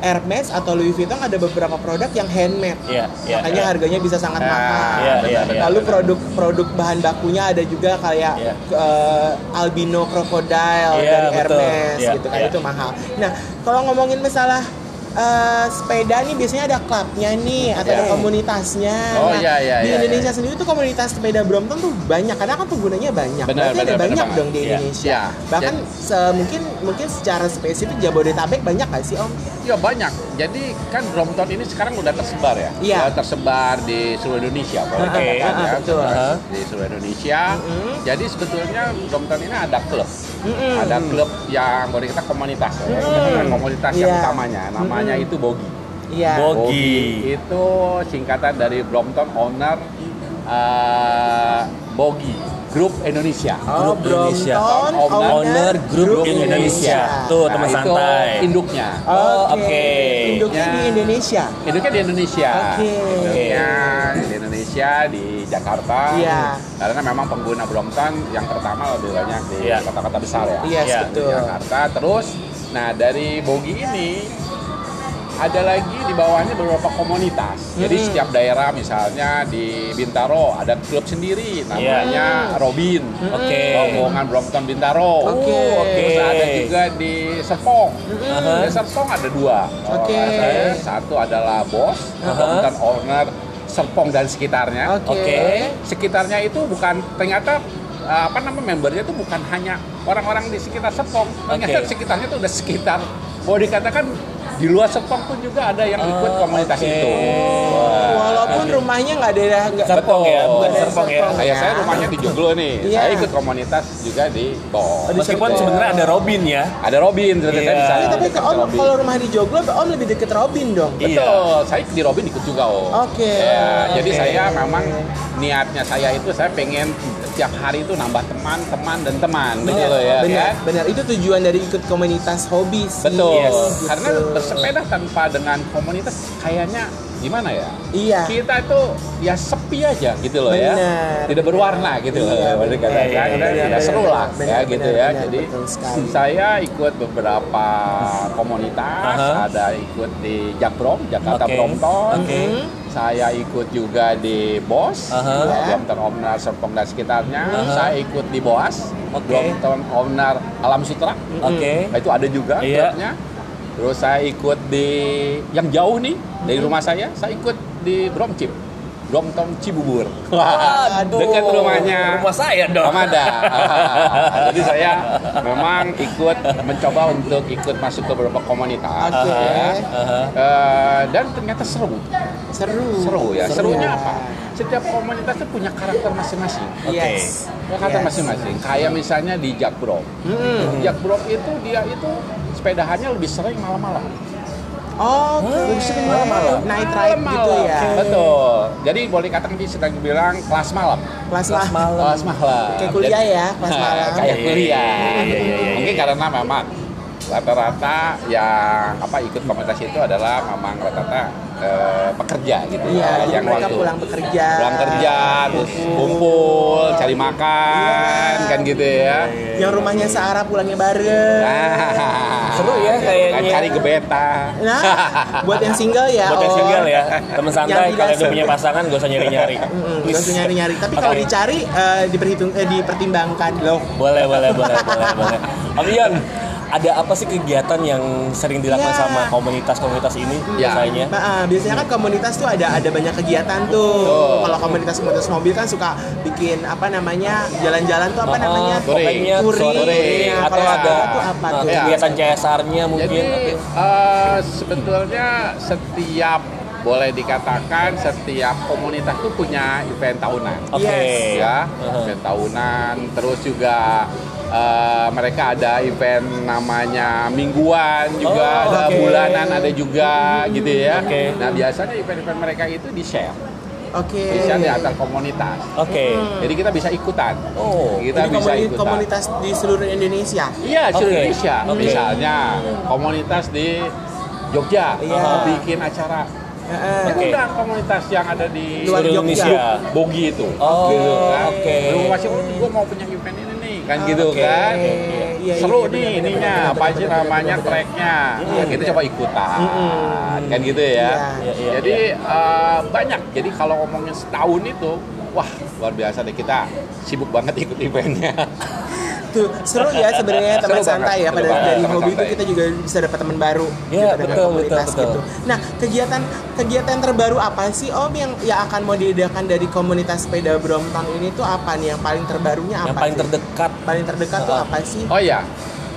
Hermes atau Louis Vuitton ada beberapa produk yang handmade. Iya, iya, Makanya iya. harganya bisa sangat Ah, mahal. Iya, iya, iya. Lalu produk-produk bahan bakunya ada juga kayak Iya. eh, albino crocodile Iya, dari betul. Hermes Iya, gitu kan iya. itu mahal. Nah, kalau ngomongin masalah eh, sepeda nih biasanya ada klubnya nih atau ada Iya. komunitasnya. Oh, Nah, iya, iya, Di iya, Indonesia sendiri tuh komunitas sepeda Brompton tuh banyak karena kan penggunanya banyak. Benar, Berarti ada benar, benar banyak banget. dong di Iya. Indonesia. Iya. Bahkan se- mungkin mungkin secara spesifik Jabodetabek banyak gak sih Om? Ya banyak. Jadi kan Brompton ini sekarang udah tersebar ya. Iya. Udah tersebar di seluruh Indonesia Oke, ah, ya. betul. Di seluruh Indonesia. Mm-mm. Jadi sebetulnya Brompton ini ada klub. Mm-mm. Ada klub yang boleh kita komunitas ya. Mm-mm. Kita bilang komunitas yang Iya. utamanya. Namanya Mm-mm. itu Bogi. Iya. Bogi. itu singkatan dari Brompton Owner eh, Bogi Group Indonesia. Oh, Grup Indonesia. Brompton Owner Owner Grup Indonesia. Indonesia. Tuh, teman Nah, itu santai. induknya. Oh, oke. Induknya Ya. di Indonesia. Induknya di Indonesia. Oke. Induknya di Indonesia di Jakarta. Iya. Karena memang pengguna Brompton yang pertama lebih banyak di Iya. kota-kota besar ya. Iya, Iya, Di betul. Jakarta. Terus, nah dari Bogi ini ada lagi di bawahnya beberapa komunitas. Jadi Hmm. setiap daerah misalnya di Bintaro ada klub sendiri namanya Robin. Oke. Rombongan Brompton Bintaro. Oke. Terus Oke. ada juga di Serpong. Aha. Di Serpong ada dua. Oke. Salah. Satu adalah bos. Brompton Owner Serpong dan sekitarnya. Oke. Oke. Sekitarnya itu bukan ternyata uh, apa nama membernya itu bukan hanya orang-orang di sekitar Serpong. Ternyata Oke. sekitarnya itu udah sekitar boleh dikatakan di luar Serpong pun juga ada yang ikut Oh, komunitas oke. itu. Walaupun rumahnya nggak ada nggak Serpong ya, bukan Serpong ya. Serpong. Kayak saya rumahnya di Joglo nih. Iya. Saya ikut komunitas juga di di Meskipun sebenarnya ada Robin ya. Ada Robin, sebenarnya saya Iya. bisa Eh, tapi dekat ke Om Robin. kalau rumah di Joglo, Om lebih deket Robin dong. Iya. Betul, saya di Robin ikut juga om. Oke. Ya, Jadi Oke. saya memang niatnya saya itu saya pengen tiap hari itu nambah teman, teman dan teman, gitu loh ya. benar, kan? benar. Itu tujuan dari ikut komunitas hobi sih. Betul. Yes. Karena bersepeda tanpa dengan komunitas kayaknya gimana ya? Iya. Kita itu ya sepi aja gitu loh ya. Benar. Tidak berwarna gitu loh. Iya, benar. dikatakan. Iya, iya, iya, ya seru lah ya gitu ya. Jadi saya ikut beberapa komunitas, Aha. ada ikut di Jakprom, Jakarta Oke. Brompton. Oke. Saya ikut juga di BOS, Aha. Brompton Omnar Serpong dan sekitarnya. Aha. Saya ikut di BOAS, Oke. Brompton Omnar Alam Sutra. Oke. Nah, itu ada juga Iya. klubnya. Terus saya ikut di yang jauh nih dari rumah saya, saya ikut di Bromcip. Brompton Cibubur. Wah, Aduh, dekat rumahnya. Rumah saya dong. Amanda. Jadi saya memang ikut mencoba untuk ikut masuk ke beberapa komunitas Oke. ya. Aha. Eh, dan ternyata seru. Seru. Seru ya. Seru. Serunya apa? Setiap komunitas itu punya karakter masing-masing. Yes. Punya karakter Yes. masing-masing. Kayak misalnya di Jakbro. Hmm. Jakbro itu dia itu sepedahannya lebih sering malam-malam. Oh, lebih sering malam-malam. Night ride gitu ya. Betul. Jadi boleh katakan dia sedang bilang kelas malam. Kelas Kelas lah. malam. Kelas malam. Kayak kuliah ya, kelas malam. Kayak kuliah. iya, iya, iya. Mungkin karena memang rata-rata yang apa ikut komunitas itu adalah memang rata-rata eh, pekerja gitu Iya, ya, jadi yang mereka waktu pulang bekerja. pulang kerja terus kumpul cari makan Iya. kan gitu ya Yang rumahnya searah pulangnya bareng. nah, Seru ya kayaknya. Cari ke beta Nah, buat yang single ya. Buat yang single ya, teman santai Yang kalau udah punya pasangan gak usah nyari-nyari. Mm-mm, Gak usah nyari-nyari. Tapi kalau dicari eh, diperhitung eh, dipertimbangkan loh. Boleh, boleh, boleh, boleh, boleh. Om ada apa sih kegiatan yang sering dilakukan Iya. sama komunitas-komunitas ini Ya. biasanya? Nah, ah, biasanya kan komunitas tuh ada ada banyak kegiatan tuh. Betul. Kalau komunitas komunitas mobil kan suka bikin apa namanya jalan-jalan tuh apa Oh, namanya touring. touring. touring. Nah, atau kalau ada tuh apa uh, tuh? Iya. kegiatan CSR-nya mungkin. Jadi eh, sebetulnya setiap boleh dikatakan setiap komunitas itu punya event tahunan. Oke. Yes. Ya, Uh-huh. event tahunan. Terus juga eh, mereka ada event namanya mingguan juga, Oh, ada bulanan ada juga gitu ya. Oke. Nah biasanya event-event mereka itu di share, Oke. share di antar komunitas. Oke. Jadi kita bisa ikutan. Oh, kita Jadi bisa ikutan. komunitas di seluruh Indonesia. Iya, seluruh. Indonesia. Oke. Misalnya komunitas di Jogja Iya. bikin acara. Oke. Undang komunitas yang ada di Luar. Indonesia. Bogi itu. Oh, gitu kan. oke. Lu masih gue mau punya event ini kan gitu Oke. kan. Iya, iya, Seru iya, nih benar, ininya, apa sih namanya tracknya. Ya, kita coba ikutan, Mm-mm. kan gitu ya. Iya. Iya, iya, Jadi eh, banyak. Jadi kalau ngomongin setahun itu, wah luar biasa deh kita sibuk banget ikut eventnya. Tuh seru ya sebenarnya Seru teman banget, santai ya pada banget, dari hobi itu kita juga bisa dapat teman baru Iya, gitu, dengan betul, komunitas betul, betul. gitu. Nah kegiatan kegiatan terbaru apa sih Om yang yang akan mau diadakan dari komunitas sepeda Brompton ini tuh apa nih yang paling terbarunya apa? Yang paling sih? terdekat. paling terdekat tuh apa sih? Oh iya,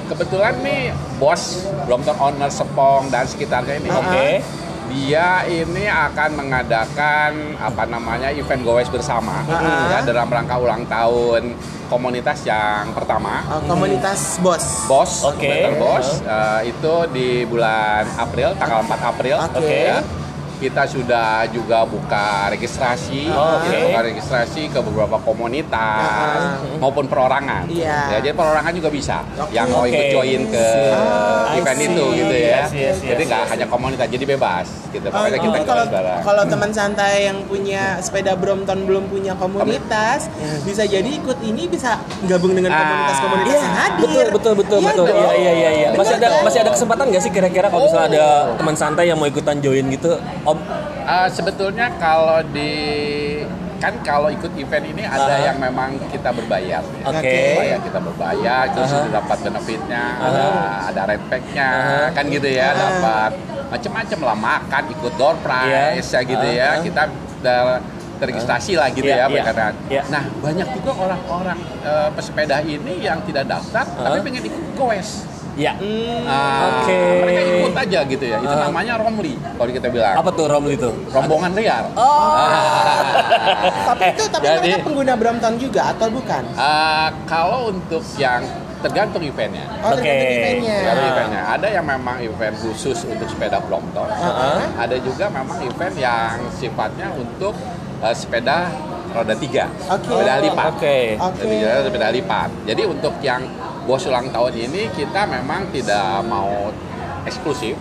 kebetulan nih bos Brompton Owner Sepong dan sekitarnya ini, Oke. Dia ini akan mengadakan apa namanya event gowes bersama Ah. ya dalam rangka ulang tahun komunitas yang pertama. Uh, komunitas bos. Bos, Oke. Better Bos, eh, itu di bulan April, tanggal 4 April. Oke. ya. Kita sudah juga buka registrasi, Oh, oke. ya, buka registrasi ke beberapa komunitas Ah. maupun perorangan. Iya. Ya, jadi perorangan juga bisa Oke. yang mau ikut join ke Ah, I event see. itu gitu ya. Yes, yes, yes, jadi nggak yes. hanya komunitas, jadi bebas gitu. Oh, Pokoknya kita jadi kalau kalau teman santai yang punya sepeda Brompton belum punya komunitas, bisa jadi ikut ini bisa gabung dengan Ah. komunitas-komunitas Iya, yang hadir. betul betul betul Iya betul. Iya iya iya iya. Masih ada masih ada kesempatan nggak sih kira-kira kalau misalnya ada Oh. teman santai yang mau ikutan join gitu, Om? Eh, sebetulnya kalau di kan kalau ikut event ini ada Aha. yang memang kita berbayar. ya. Oke. Oke. Berbayar, kita berbayar, terus sudah dapat benefitnya, Aha. ada ada red pack-nya, Aha. kan gitu ya, Aha. dapat macam-macam lah makan, ikut door prize Iya. ya gitu ya. Aha. Kita ter- terregistrasi lah gitu Iya, ya, boleh iya, iya. Nah, banyak juga orang-orang eh, pesepeda ini yang tidak daftar tapi Hah? pengen ikut goes. Ya. Hmm. Ah, Oke. Mereka ikut aja gitu ya. Itu Ah. namanya romli kalau kita bilang. Apa tuh Romli itu? Rombongan liar. Oh. Tapi itu tapi Jadi- mereka pengguna Brompton juga atau bukan? Ah, kalau untuk yang tergantung eventnya. Oh, Oke. tergantung eventnya. Tergantung eventnya. Ada yang memang event khusus untuk sepeda Brompton. Heeh. Ada juga memang event yang sifatnya untuk eh, sepeda roda tiga, Oke. sepeda lipat. Oke. Jadi jadi sepeda lipat. Jadi untuk yang bos ulang tahun ini kita memang tidak mau eksklusif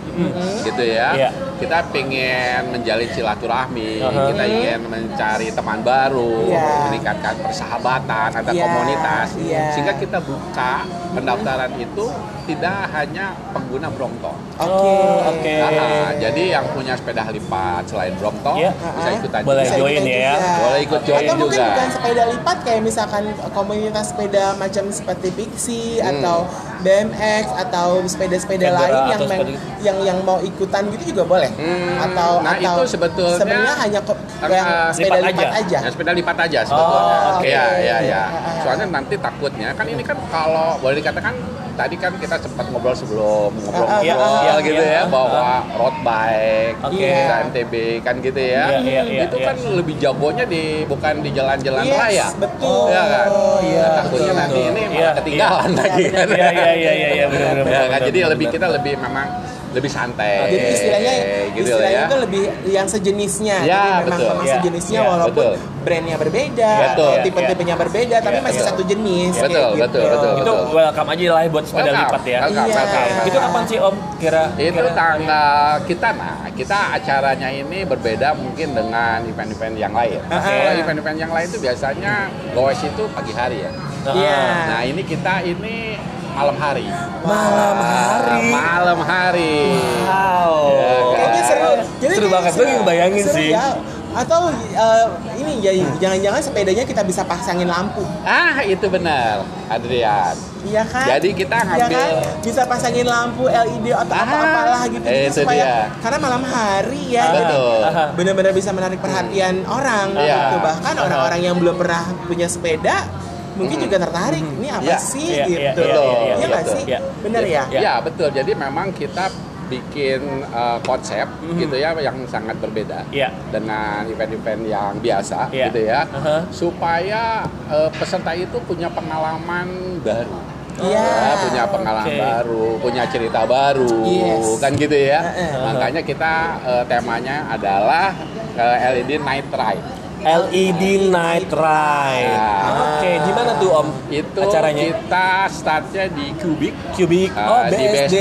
gitu ya. Iya. Kita pengen menjalin silaturahmi, Aha. kita ingin mencari teman baru, Iya. meningkatkan persahabatan antar Iya, komunitas. iya. Sehingga kita buka pendaftaran itu tidak hanya pengguna Brompton. Oke. Oh, oke. Ah, jadi yang punya sepeda lipat selain Brompton Iya. bisa ikutan Boleh juga. Bisa join ya. juga. Boleh ikut join Atau mungkin juga. bukan sepeda lipat kayak misalkan komunitas sepeda macam seperti Pixie Hmm. atau BMX atau sepeda-sepeda lain yang atau sepeda- yang yang mau ikutan gitu juga boleh. Hmm, Atau nah atau itu sebetulnya sebenarnya hanya ko- yang eh, sepeda lipat lipat, aja. aja. Ya, sepeda lipat aja sebetulnya. Oh, oke. Iya, iya. Ah, ah. Soalnya nanti takutnya kan ini kan kalau boleh dikatakan tadi kan kita sempat ngobrol sebelum ngobrol-ngobrol Iya, iya, gitu iya. ya bahwa road bike, Oke. bisa MTB kan gitu ya. Iya, iya, iya, itu iya. kan lebih jagonya di bukan di jalan-jalan Yes, raya. betul. Iya kan? Oh, iya, Nah, takutnya betul, nanti ini Iya, malah ketinggalan iya. lagi kan. Iya, iya, iya, iya, iya, benar, benar, Ya kan? benar, Jadi lebih kita lebih memang lebih santai. Jadi istilahnya gitu lah istilahnya ya. itu lebih yang sejenisnya. Ya, Jadi memang betul. memang Ya, sejenisnya ya, walaupun betul. brandnya berbeda, Betul. atau tipe-tipenya berbeda, tapi Ya, masih betul. satu jenis. Betul, kayak gitu. betul, betul, Itu betul. welcome aja lah buat sepeda Welcome, lipat ya. welcome, Iya. welcome. Itu kapan sih Om? Kira Itu kira- tanggal kita nah kita acaranya ini berbeda mungkin dengan event-event yang lain. Oke. Kalau event-event yang lain itu biasanya goes itu pagi hari ya. Nah, Iya. Nah ini kita ini malam hari. Malam Ah, hari. malam hari. Wow. Ya, kan? Kayaknya seru. Jadi seru banget. Gue ngebayangin sih. ya. Atau eh, ini ya jangan-jangan sepedanya kita bisa pasangin lampu. Ah itu benar, Adrian. Iya kan? Jadi kita Iya ngambil- kan? bisa pasangin lampu LED atau Ah, apa-apalah gitu, eh, gitu itu supaya dia. karena malam hari ya jadi Betul. Aha. benar-benar bisa menarik perhatian orang Iya. gitu. Bahkan orang-orang yang belum pernah punya sepeda mungkin Hmm. juga tertarik. Ini apa Iya. sih Iya, iya, gitu? iya, Iya iya, nggak betul. sih? Iya. Bener ya? Iya. Ya betul. Jadi memang kita bikin eh, konsep Mhm. gitu ya yang sangat berbeda Iya. dengan event-event yang biasa Iya. gitu ya. Aha. Supaya eh, peserta itu punya pengalaman baru. Iya. Ya, punya pengalaman Oke. baru, punya cerita baru, Yes. kan gitu ya. Heeh. Makanya kita eh, temanya adalah eh, LED Night Ride. LED Night Ride. Nah. Oke, di mana tuh Om? Itu acaranya kita startnya di Cubic. Cubic. Ah, Oh, di BSD. BSD.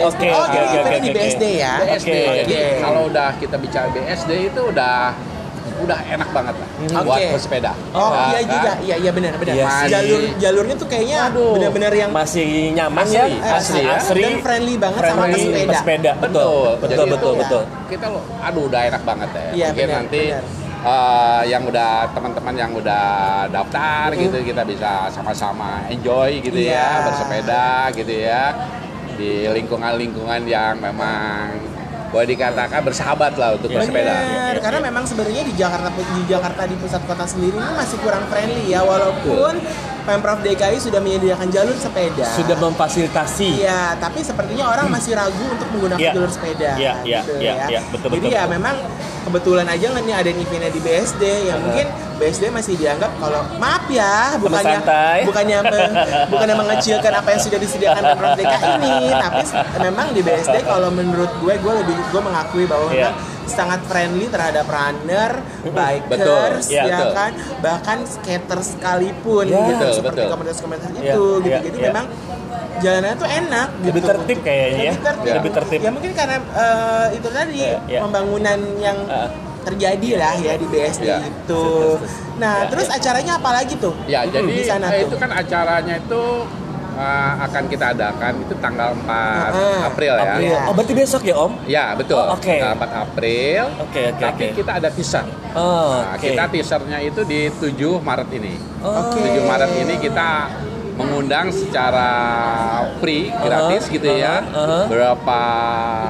Oke, oh, oke, jadi oke, eventnya oke, di oke. BSD ya? BSD. Oke, Jadi oke. kalau udah kita bicara BSD itu udah udah enak banget lah Hmm. buat Oke. bersepeda. Oh Ya iya kan? juga, iya iya benar benar. Iya. Jalur jalurnya tuh kayaknya benar-benar yang Masih nyaman Asli, ya? asli ya. asri. dan friendly banget sama friendly, pesepeda. pesepeda. Betul, Betul, betul, betul, betul. Kita lo, aduh udah enak banget ya. Iya, Mungkin benar, nanti benar. Eh, yang udah teman-teman yang udah daftar Mm. gitu kita bisa sama-sama enjoy gitu Iya. ya bersepeda gitu ya di lingkungan-lingkungan yang memang boleh dikatakan bersahabat lah untuk Iya. bersepeda. Benar, karena memang sebenarnya di Jakarta di Jakarta di pusat kota sendiri ini masih kurang friendly ya walaupun Pemprov DKI sudah menyediakan jalur sepeda. Sudah memfasilitasi. Iya, tapi sepertinya orang masih ragu untuk menggunakan Iya. jalur sepeda. Iya, iya, gitu iya, ya. iya, betul, Jadi betul, ya betul. memang kebetulan aja nih ada eventnya di BSD yang Uh-huh. mungkin BSD masih dianggap kalau maaf ya bukannya santai. bukannya me- bukannya mengecilkan apa yang sudah disediakan Pemprov DKI ini, tapi memang di BSD kalau menurut gue gue lebih gue mengakui bahwa Iya. memang sangat friendly terhadap runner, bikers, Betul, iya, ya betul. kan, bahkan skater sekalipun Iya, gitu betul, seperti komunitas-komunitas Iya, itu gitu. iya, Jadi iya. memang jalanannya tuh enak Lebih gitu. tertib kayaknya ya. Lebih tertib. Lebih tertib. Ya mungkin karena eh, itu tadi Iya, iya. pembangunan yang Ah. Terjadi lah ya di BSD Iya. itu. Nah, Ya, terus acaranya apa lagi tuh? Ya, Hmm, jadi di sana eh, tuh. itu kan acaranya itu uh, akan kita adakan itu tanggal 4 Ah, April ya. April. Oh, berarti besok ya Om? Ya, betul. Oh, oke. Tanggal 4 April. Oke, oke, Tapi oke. kita ada teaser. Oh, Nah, oke. kita teasernya itu di 7 Maret ini. Oh. Oke. 7 Maret ini kita mengundang secara free gratis Uh-huh, gitu ya. Uh-huh, uh-huh. beberapa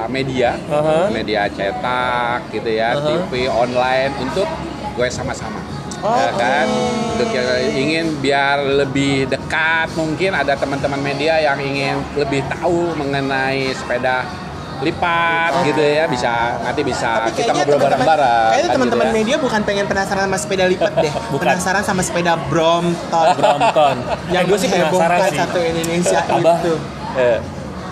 media. Uh-huh. media cetak gitu ya Uh-huh. TV online untuk gue sama-sama. Oh, ya kan? Untuk yang ingin biar lebih dekat mungkin ada teman-teman media yang ingin lebih tahu mengenai sepeda lipat gitu ya bisa nanti bisa Tapi kita ngobrol bareng-bareng kayaknya kan teman-teman gitu ya. media bukan pengen penasaran sama sepeda lipat deh. Bukan. Penasaran sama sepeda Brompton. Brompton. yang Eh, gue sih penasaran sih. satu Indonesia Abah. itu. Eh,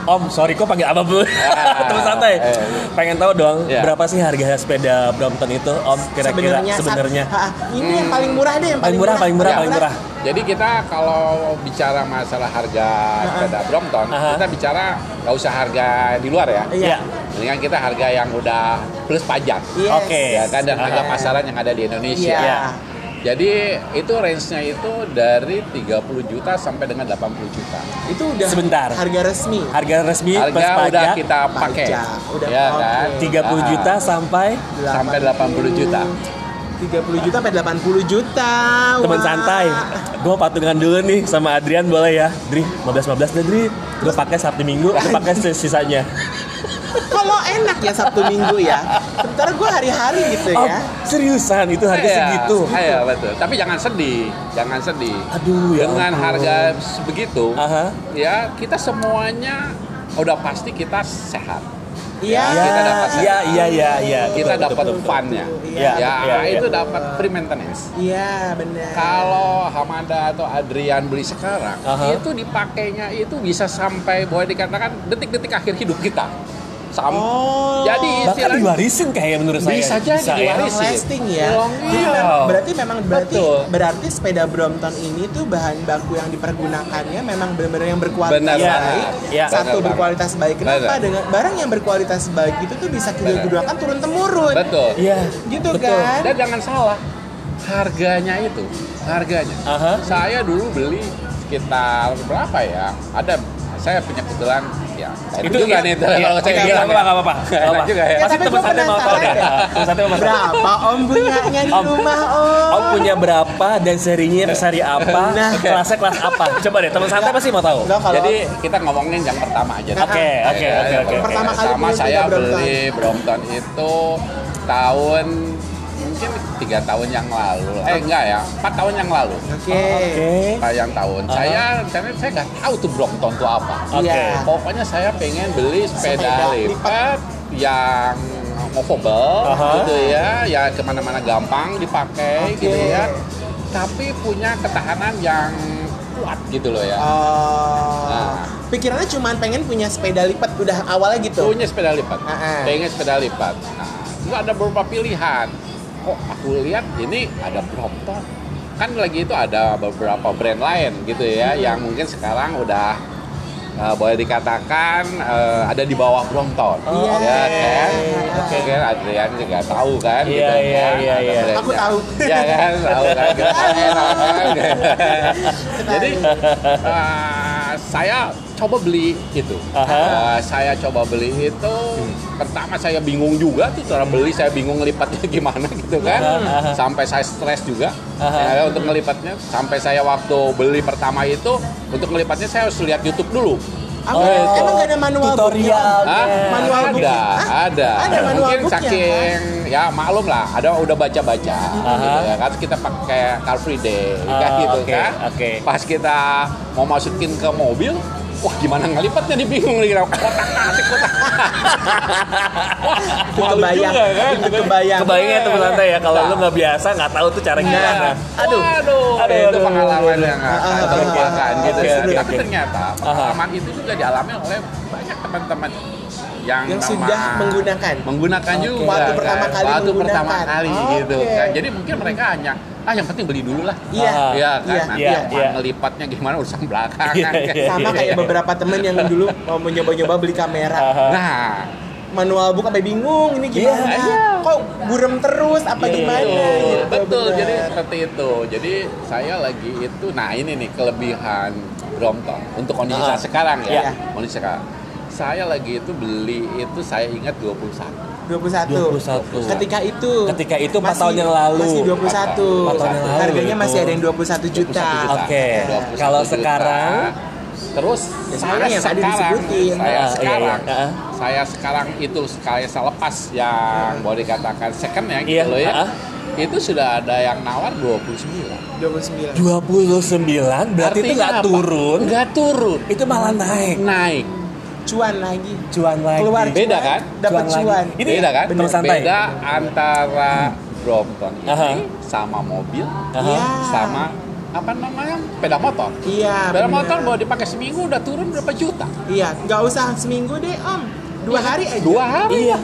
Om, sorry kok panggil Abah dulu. Teman santai. eh. Pengen tahu dong Ya. berapa sih harga sepeda Brompton itu, Om? Kira-kira sebenarnya. Ha, ini yang paling murah deh yang Paling murah, paling murah, Ya. paling murah. Jadi kita kalau bicara masalah harga sepeda Brompton, Aha. kita bicara nggak usah harga di luar ya. Iya. Mendingan kita harga yang udah plus pajak. Yes. Oke. Ya kan dan harga Iya. pasaran yang ada di Indonesia. Iya. Jadi itu range-nya itu dari 30 juta sampai dengan 80 juta. Itu udah Sebentar. harga resmi. Harga resmi plus Harga udah pajak kita pakai. Pajak, udah ya kan? 30 Ah, juta sampai sampai 80 juta. 30 juta sampai 80 juta. teman Wah. santai. Gue patungan dulu nih sama Adrian boleh ya, Dri. 15-15 deh Dri. Gue pakai Sabtu Minggu, gue pakai sisanya. Kalau enak ya Sabtu Minggu ya. Sebentar gue hari-hari gitu Om, ya. seriusan itu harga Iya, segitu. Iya betul. Tapi jangan sedih, jangan sedih. Aduh ya. Dengan ampun. harga sebegitu, Aha. ya kita semuanya udah pasti kita sehat. Iya. Ya, kita dapat Iya, iya, iya, iya. Kita Betul, dapat fun-nya. Iya, ya, iya, iya. itu dapat free maintenance. Iya benar. Kalau Hamada atau Adrian beli sekarang, Aha. itu dipakainya itu bisa sampai boleh dikatakan detik-detik akhir hidup kita. Sam Oh. Jadi Bahkan diwarisin kayak menurut saya. Bisa jadi ya. diwarisin. long lasting ya. Long, Jadi iya. memang, berarti memang berarti Betul. berarti sepeda Brompton ini tuh bahan baku yang dipergunakannya memang benar-benar yang berkualitas Benar baik. Iya. Satu Benar berkualitas baik. Kenapa Benar. dengan barang yang berkualitas baik itu tuh bisa kita gunakan turun temurun. Betul. Iya. Gitu betul. kan? Dan jangan salah, harganya itu, harganya. Aha. Saya dulu beli sekitar berapa ya? Ada saya punya kebetulan ya. Itu juga iya, nih iya, kalau saya iya, bilang. nggak apa-apa, nggak Enak apa-apa. juga ya. Ya, Pasti teman santai mau tahu deh. penasaran Teman santai mau tahu. Berapa om punyanya di rumah om? Om punya berapa dan serinya seri apa? Nah. Kelasnya kelas apa? Coba deh, teman santai pasti mau tahu. Enggak Jadi kita ngomongin yang pertama aja. deh. Oke, oke, Ya, oke, oke. Pertama kali saya beli Brompton itu tahun mungkin tiga tahun yang lalu. Eh enggak ya, empat tahun yang lalu. Oke. Oke. Pak yang tahun. Aha. Saya saya saya nggak tahu tuh Brompton itu apa. Oke. Iya. Pokoknya saya pengen beli sepeda, Sepeda lipat yang movable Aha. gitu ya, ya ke mana-mana gampang dipakai Oke. gitu ya. Tapi punya ketahanan yang kuat gitu loh ya. Oh. Nah. Pikirannya cuma pengen punya sepeda lipat udah awalnya gitu. Punya sepeda lipat. Ah, ah. Pengen sepeda lipat. Nah, itu ada beberapa pilihan. Kok aku lihat ini ada Brompton. Kan lagi itu ada beberapa brand lain gitu ya Hmm. yang mungkin sekarang udah eh, boleh dikatakan eh, ada di bawah Brompton. Oh, ya oke. kan? Oke kan Adrian juga tahu kan Iya, gitu iya, kan. iya, iya. brandnya. Aku tahu. Iya kan, tahu kan. Kita enak kan. Jadi eh, saya coba beli itu. Eh, saya coba beli itu. Pertama saya bingung juga tuh cara beli. Saya bingung ngelipatnya gimana gitu kan. Aha. Sampai saya stres juga Aha. ya, untuk ngelipatnya. Sampai saya waktu beli pertama itu untuk ngelipatnya saya harus lihat YouTube dulu. Apa? Oh, itu. Emang gak ada manual Tutorial. Hah? Manual ada? Hah? ada. Ada manual Mungkin saking ya maklum lah, ada udah baca-baca gitu ya. Kan kita pakai Car Free Day Ah, kan gitu oke, kan. oke. Pas kita mau masukin ke mobil, wah gimana ngelipatnya dia bingung lagi kotak atik kotak. wah, kebayang, juga kan. itu kebayang. Kebayangnya teman santai ya kalau Nah. lu nggak biasa nggak tahu tuh cara gimana. Iya. Aduh. Waduh, Aduh, itu aduh, pengalaman aduh. yang nggak Ah, akan ah, terlupakan ah, gitu. ya. Tapi ternyata pengalaman itu juga dialami oleh banyak teman-teman yang, Yang nama- sudah menggunakan. menggunakan juga Waktu pertama kan. kali waktu pertama kali gitu kan. Jadi mungkin mereka hanya ah yang penting beli dulu lah. Iya. Ah. Iya kan, Iya, nanti iya, yang iya. ngelipatnya gimana urusan belakangan. Iya, kan. iya. Sama kayak beberapa temen yang dulu mau mencoba-nyoba beli kamera. Nah, Manual book sampai bingung ini gimana? Iya. Kok burem terus apa Iya, gimana? betul, gitu, betul. benar. Jadi seperti itu. Jadi saya lagi itu, nah ini nih kelebihan Brompton untuk kondisi saat sekarang ya. Iya. Kondisi sekarang. Saya lagi itu beli itu saya ingat 21. 21. 21. Ketika itu Ketika itu empat masih- tahun yang lalu. Masih 21. Empat tahun yang lalu Harganya itu. masih ada yang 21 juta. Oke. 21 Kalau juta. sekarang? terus Ya, saya sekarang yang tadi sekarang disebutin. saya Ah, iya, sekarang iya. Ah. saya sekarang itu sekali saya lepas yang boleh dikatakan second ya gitu Iya, loh ya ah. itu sudah ada yang nawar 29 29. 29 berarti itu nggak apa? turun. nggak turun Itu malah naik. naik Cuan lagi. Cuan lagi. Keluar Beda cuan, kan? Dapat Cuan. Ini beda kan teman santai. beda antara Brompton ini Aha. sama mobil Aha. Iya. sama apa namanya sepeda motor Iya. sepeda bener. motor mau dipakai seminggu udah turun berapa juta Iya, nggak usah seminggu deh om. Dua hari aja. dua hari Iya.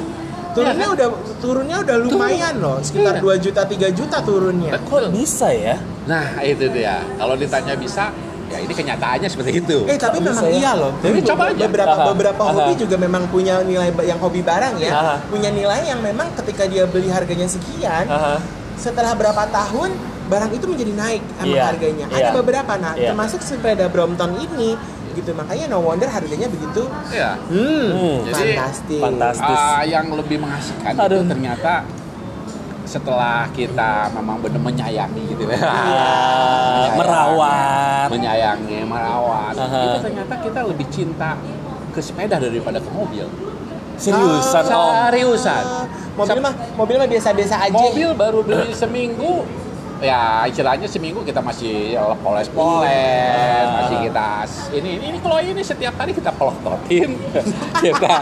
Turunnya udah turunnya udah lumayan loh, sekitar Iya. 2 juta 3 juta turunnya. Kok bisa ya? Nah itu dia. Kalau ditanya bisa, ya ini kenyataannya seperti itu. Eh tapi memang bisa ya? iya loh. Tapi coba aja. Beberapa Aha. beberapa Aha. hobi juga memang punya nilai yang hobi barang ya, Aha. punya nilai yang memang ketika dia beli harganya sekian, Aha. setelah berapa tahun barang itu menjadi naik emang Iya, harganya. iya. Ada beberapa nah, Iya. termasuk sepeda Brompton ini gitu makanya no wonder harganya begitu. Ya. Hmm, Hmm. Jadi, fantastis. fantastis. Ah, yang lebih mengasihkan Aduh. itu ternyata setelah kita memang benar menyayangi gitu ya. Ya, Menyayangi, merawat. menyayangi, merawat. Aha. Itu ternyata kita lebih cinta ke sepeda daripada ke mobil. Seriusan Ah, om. Seriusan. Ah, mobil mah mobil mah biasa-biasa aja. Mobil baru beli seminggu ya istilahnya seminggu kita masih poles-poles, masih kita ini ini, ini kalau ini setiap hari kita pelototin, kita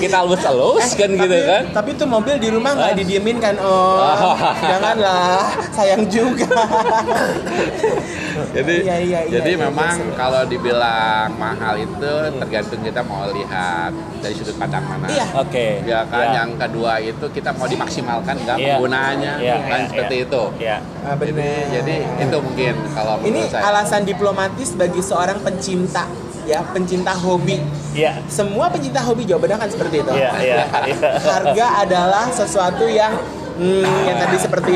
kita elus-elus kan tapi, gitu kan. Tapi tuh mobil di rumah nggak Ah. didiemin kan om? Janganlah, sayang juga. Jadi Iya, iya, iya, jadi iya, memang iya, kalau dibilang mahal itu tergantung kita mau lihat dari sudut pandang mana. Iya. Oke. Ya kan Ya. yang kedua itu kita mau dimaksimalkan nggak Iya. penggunaannya Iya, kan iya, seperti iya. itu. Ya. Ah, Jadi, jadi itu mungkin kalau Ini menurut saya. alasan diplomatis bagi seorang pencinta ya, pencinta hobi. Ya. Semua pencinta hobi jawabannya kan seperti itu. Iya, iya, iya. Harga adalah sesuatu yang hmm, yang tadi seperti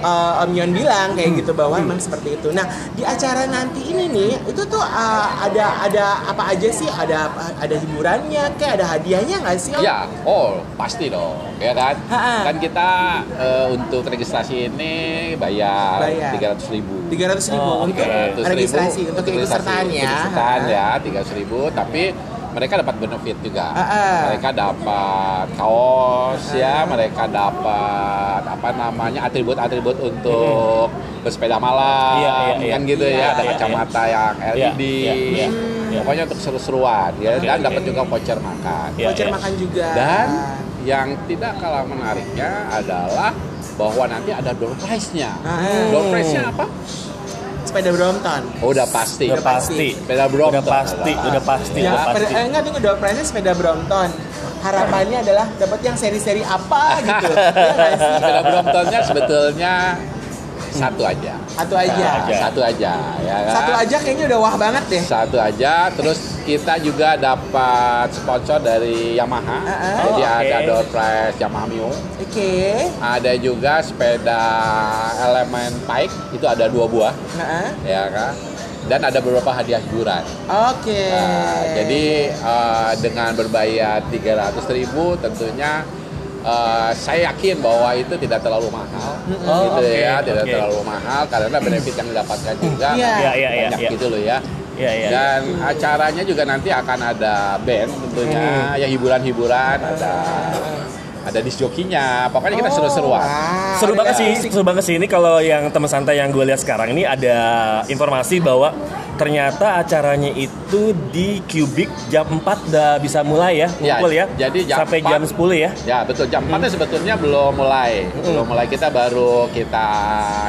uh, Om Yon bilang kayak gitu bahwa memang seperti itu. Nah di acara nanti ini nih itu tuh uh, ada ada apa aja sih? Ada ada hiburannya, kayak ada hadiahnya nggak sih? Om? Ya, oh pasti dong, ya kan? Ha-ha. Kan kita eh, untuk registrasi ini bayar tiga ratus ribu. Tiga ratus ribu Oh, untuk oke. 300.000 registrasi untuk registrasi, keikutsertaan ya. keikutsertaan ya, tiga ribu. Tapi mereka dapat benefit juga. Ah, ah. Mereka dapat kaos ya, mereka dapat apa namanya atribut-atribut untuk bersepeda malam, Iya, iya, iya. kan gitu Iya, ya. Ada iya, kacamata yang Iya, LED. iya, iya, iya. Pokoknya untuk seru-seruan ya, Oke, dan oke. dapat juga voucher makan. Iya, Voucher iya. makan juga. Dan yang tidak kalah menariknya adalah bahwa nanti ada door prize-nya. Ah. Door prize-nya apa? Sepeda Brompton. Oh, udah pasti. Udah pasti. Sepeda Brompton. Udah pasti, adalah. udah pasti, Ya, udah pasti. eh, enggak prize sepeda Brompton. Harapannya adalah dapat yang seri-seri apa gitu. Sih? Sepeda Bromptonnya sebetulnya satu aja. Satu aja. aja. Satu aja, ya kan? Satu aja kayaknya udah wah banget deh. Satu aja. Terus kita juga dapat sponsor dari Yamaha. Ah, ah. Jadi Oh, oke. ada door prize Yamaha Mio. Oke. Ada juga sepeda elemen bike itu ada dua buah, Heeh. ya kan? Dan ada beberapa hadiah hiburan. Oke. Nah, jadi eh, dengan berbayar 300.000 ribu tentunya eh, saya yakin bahwa itu tidak terlalu mahal, Oh, gitu oke, ya, tidak oke. terlalu mahal karena benefit yang didapatkan juga Iya. Iya, iya, iya, banyak iya. gitu loh ya. Iya, iya. Dan acaranya juga nanti akan ada band tentunya, ya hiburan-hiburan, ada ada disc jokinya, pokoknya kita Oh, seru-seruan. wow. Seru banget Ada sih, seru banget sih ini kalau yang teman santai yang gue lihat sekarang ini ada informasi bahwa ternyata acaranya itu di Cubic jam 4 udah bisa mulai ya, Ya, ngumpul ya. jadi jam sampai 4 jam 10 ya. Ya betul jam 4 nya sebetulnya belum mulai, belum mulai kita baru kita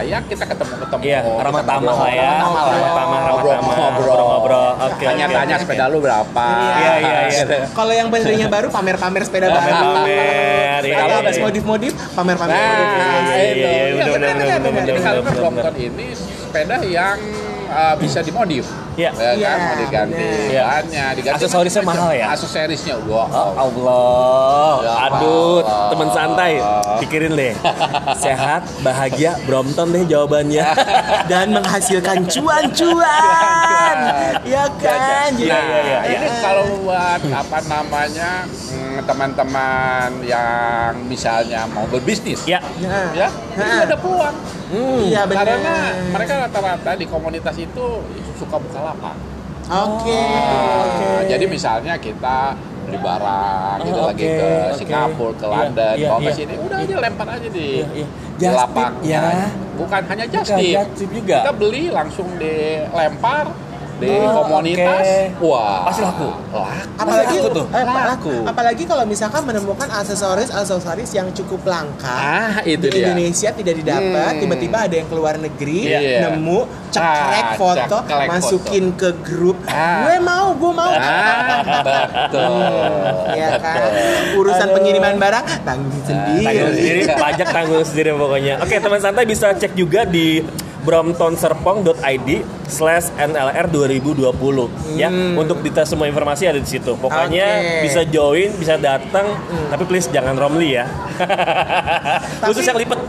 ya kita ketemu-ketemu. Iya, ramah tamah lah ya. ramah tamah. Ramah tamah, ngobrol-ngobrol. Oke, Tanya-tanya sepeda lu berapa? Iya, iya, iya. Gitu. Kalau yang baterainya baru pamer-pamer sepeda baru. Pamer-pamer, iya, Kalau iya, habis iya. modif-modif pamer-pamer. Nah, iya, itu. iya, Iya, benar, benar, bener, Jadi bener, Brompton ini sepeda yang uh, bisa dimodif. Iya. Ya Iya, kan, mau diganti bener. Iya. bahannya, diganti Aksesorisnya mahal ya? Aksesorisnya gua. Oh, Allah. Ya Aduh, Allah. teman santai. Pikirin deh. Sehat, bahagia, Brompton deh jawabannya. dan menghasilkan cuan-cuan ya kan Nah, Jadi- iya, iya, iya. ini kalau buat apa namanya mm, teman-teman yang misalnya mau berbisnis, ya. Nah, ya, Nah. itu ada peluang. iya benar Karena mereka rata-rata di komunitas itu suka buka lapak. oke Nah, oke Jadi misalnya kita beli barang gitu Oh, lagi oke, ke oke. Singapura, ke Iya, London, iya, bawa ke iya. sini, udah aja lempar aja di, Iya, iya. tip lapaknya. ya. Bukan hanya just Bukan tip. just tip juga. Kita beli langsung dilempar di Oh, komunitas. oke. Wah, Pasti laku. Laku. apalagi Laku tuh. eh, Laku. apalagi kalau misalkan menemukan aksesoris aksesoris yang cukup langka Ah, itu di dia. Indonesia tidak didapat Hmm. tiba-tiba ada yang keluar negeri Iya. nemu cekrek Ah, foto cekrek masukin ke grup Ah. gue mau gue mau Ah, betul. ya kan Betul. urusan Aduh. pengiriman barang tanggung sendiri Tanggung sendiri, pajak tanggung sendiri pokoknya. Oke, teman santai bisa cek juga di bromtonserpong.id slash NLR 2020 ya untuk detail semua informasi ada di situ pokoknya Hmm. Oke. bisa join bisa datang tapi please jangan romli ya khusus yang lipet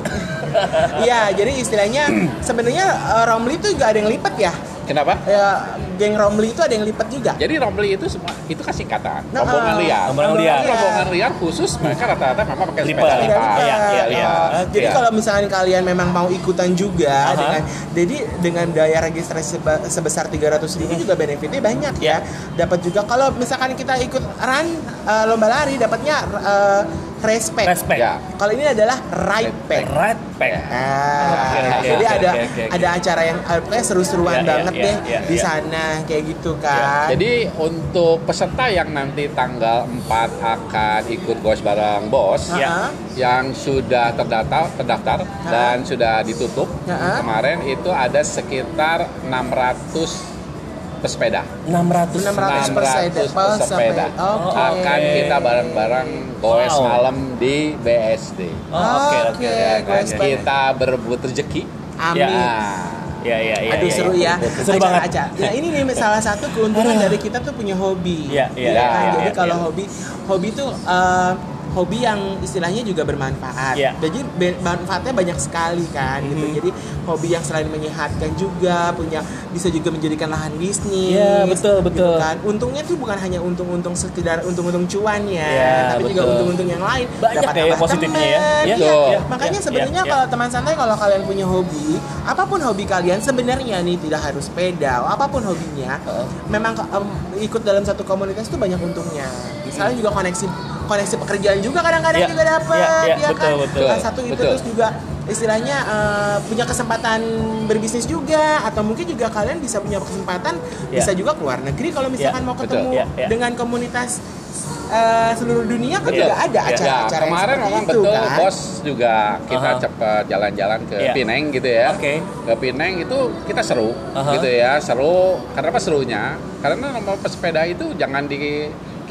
Iya, jadi istilahnya sebenarnya eh, Romli itu juga ada yang lipat ya. Kenapa? Ya, geng Romli itu ada yang lipat juga. Jadi Romli itu semua itu kan singkatan. Nah, rombongan ah, liar. rombongan liar. Tapi Rombongan liar khusus mereka rata-rata memang pakai Lipat. sepeda Tidak lipat. lipat. Iya, iya, iya. Eh, Jadi Iya. kalau misalnya kalian memang mau ikutan juga Aha. dengan jadi dengan daya registrasi seba- sebesar 300 ribu juga benefitnya banyak ya. Dapat juga kalau misalkan kita ikut run eh, lomba lari dapatnya eh, respect. respect Ya. Kalau ini adalah right pack. right pack Ah, Oke, oke, jadi oke, ada oke, oke. ada acara yang eh, pokoknya seru-seruan Iya, iya, banget iya, deh iya, di iya. sana kayak gitu kan. Jadi untuk peserta yang nanti tanggal 4 akan ikut Ghost Bareng Bos Ah, Ya. ah. yang sudah terdaftar terdaftar dan sudah ditutup Ah. kemarin itu ada sekitar 600 pesepeda. 600 600 pesepeda. 600 pesepeda. Oke. Akan kita bareng-bareng goes Wow. malam di BSD. Oh, oke oke Oke, Ya. Kita berebut rezeki. Amin. ya ya ya Aduh ya, seru ya. ya. seru Acara- banget acara. Ya ini nih salah satu keuntungan dari kita tuh punya hobi. Iya, iya, Ya kan? iya, Jadi iya, kalau iya. hobi, hobi tuh eh, hobi yang istilahnya juga bermanfaat. Iya. Jadi manfaatnya banyak sekali kan gitu. Mhm. Jadi hobi yang selain menyehatkan juga punya bisa juga menjadikan lahan bisnis. Iya, betul, gitu betul. kan. Untungnya tuh bukan hanya untung-untung sekedar untung-untung cuan ya, Iya, tapi juga betul. untung-untung yang lain. Banyak Dapat ya positifnya ya. teman. Iya, Iya. iya, Makanya iya, sebenarnya iya. kalau teman santai kalau kalian punya hobi, apa pun hobi kalian sebenarnya nih tidak harus sepeda, apa pun hobinya, Heeh. memang em, ikut dalam satu komunitas itu banyak untungnya. Misalnya juga koneksi koneksi pekerjaan juga kadang-kadang Iya, juga dapat, iya, iya, ya betul, kan? betul. Salah satu itu Betul. terus juga istilahnya eh, punya kesempatan berbisnis juga atau mungkin juga kalian bisa punya kesempatan Iya. bisa juga keluar negeri kalau misalkan Iya, mau betul. ketemu Iya, iya. dengan komunitas eh, seluruh dunia kan Betul. juga ada Iya. acara-acara ya, kemarin memang itu, betul kan? bos juga kita Aha. cepet jalan-jalan ke Iya. Pineng gitu ya. Oke. Ke Pineng itu kita seru Aha. gitu ya, seru. Kenapa serunya? Karena nomor pesepeda itu jangan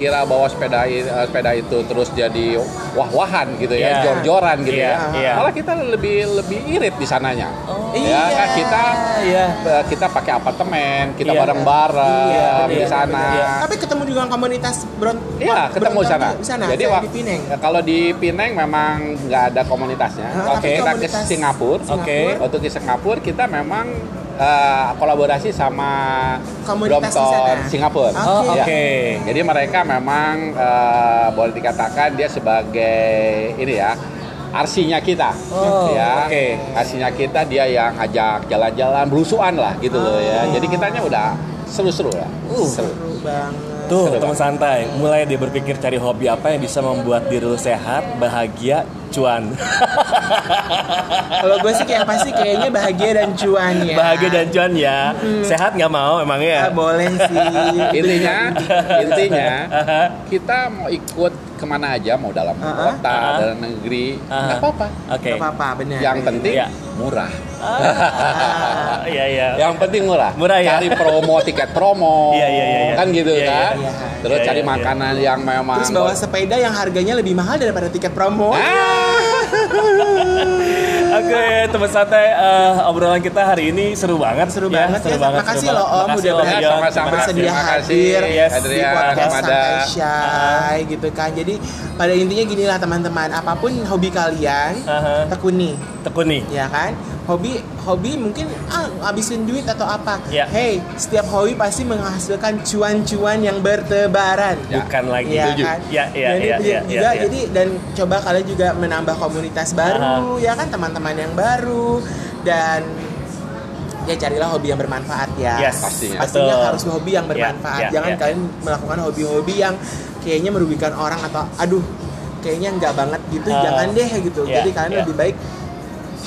dikira bahwa sepeda eh, sepeda itu terus jadi wah-wahan gitu ya, Iya. jor-joran gitu Iya, ya. iya. Malah kita lebih lebih irit di sananya. Oh. Ya kan kita Iya. eh, kita pakai apartemen, kita Iya. bareng-bareng Iya, di benar, sana. iya. Tapi ketemu juga komunitas Bron Iya, ketemu di sana. Di sana. Jadi saya wak- di Pineng. kalau di Pineng memang nggak ada komunitasnya. Waktu tapi kita ke Singapura, Oke. waktu ke Singapura kita memang eh, kolaborasi sama Komunitas di Brompton sana. Singapura. Oh, Ya. oke. Jadi mereka memang eh, boleh dikatakan dia sebagai ini ya arsinya kita, Oh, ya. oke. Arsinya kita dia yang ajak jalan-jalan berusuhan lah gitu loh ya. Jadi kitanya udah seru-seru ya. Uh. Seru. Seru banget. Tuh, Seru teman santai. Mulai dia berpikir cari hobi apa yang bisa membuat diri lu sehat, bahagia, cuan. Kalau gue sih kayak pasti kayaknya bahagia dan cuan ya. bahagia dan cuan ya. Sehat nggak mau emangnya? Ah, boleh sih. intinya intinya kita mau ikut ke mana aja mau dalam Uh-uh. kota Uh-uh. dalam negeri nggak apa-apa Oke. Gak apa-apa, benar. yang penting Iya. murah Ah, Iya iya. yang penting murah Murah ya? cari promo tiket promo Iya, iya, iya, iya. kan gitu Iya, kan iya. terus Iya, cari iya, iya. makanan yang memang Terus bawa sepeda yang harganya lebih mahal daripada tiket promo. Ah, Oke, teman santai eh, obrolan kita hari ini seru banget, Seru ya, banget seru ya. banget. Makasih seru loh. Om, udah. Sama-sama. bersedia Terima kasih, hadir Yes. di podcast. Santai Shy gitu kan. Jadi pada intinya gini lah teman-teman, apa pun hobi kalian Aha. tekuni Tekuni. ya kan hobi hobi mungkin ah, habisin duit atau apa Ya. hey setiap hobi pasti menghasilkan cuan-cuan yang bertebaran Ya. Bukan lagi. Iya Setuju. kan? Ya, ya, jadi, ya, ya, juga ya, ya. jadi dan coba kalian juga menambah komunitas baru ya kan teman-teman yang baru dan ya carilah hobi yang bermanfaat ya. Yes, Pastinya. Pastinya betul. harus hobi yang Ya, bermanfaat. ya, Jangan ya. kalian melakukan hobi-hobi yang kayaknya merugikan orang atau aduh kayaknya nggak banget gitu. Ah, Jangan deh gitu. ya, Jadi kalian ya. lebih baik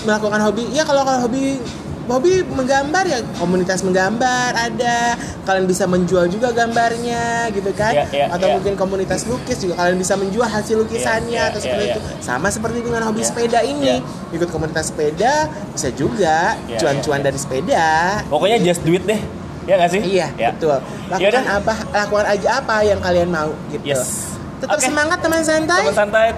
melakukan hobi. Ya kalau kalau hobi hobi menggambar ya komunitas menggambar ada kalian bisa menjual juga gambarnya gitu kan Ya, ya, atau ya. mungkin komunitas lukis juga kalian bisa menjual hasil lukisannya Ya, ya, atau ya, seperti itu sama seperti dengan hobi sepeda ini ikut komunitas sepeda bisa juga cuan-cuan dari sepeda Pokoknya just do it deh. Ya nggak sih? Iya, Ya. betul. Lakukan Yaudah. apa, lakukan aja apa yang kalian mau gitu. Yes. Tetap Oke. semangat teman santai. Teman santai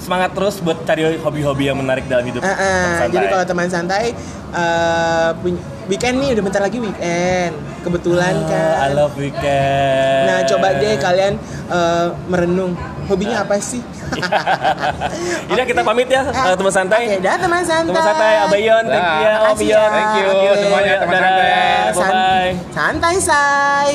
semangat terus buat cari hobi-hobi yang menarik dalam hidup. Teman santai. jadi kalau teman santai eh, puny- weekend nih udah bentar lagi weekend. Kebetulan Ah, kan. I love weekend. Nah, coba deh kalian eh, merenung. Hobinya apa sih? Udah kita pamit ya eh, teman santai. Oke, dah teman santai. Teman santai Abayon, thank you ya Dah. Om Makasih Yon. ya. Thank you Oke. semuanya teman santai. Bye bye. Santai, say.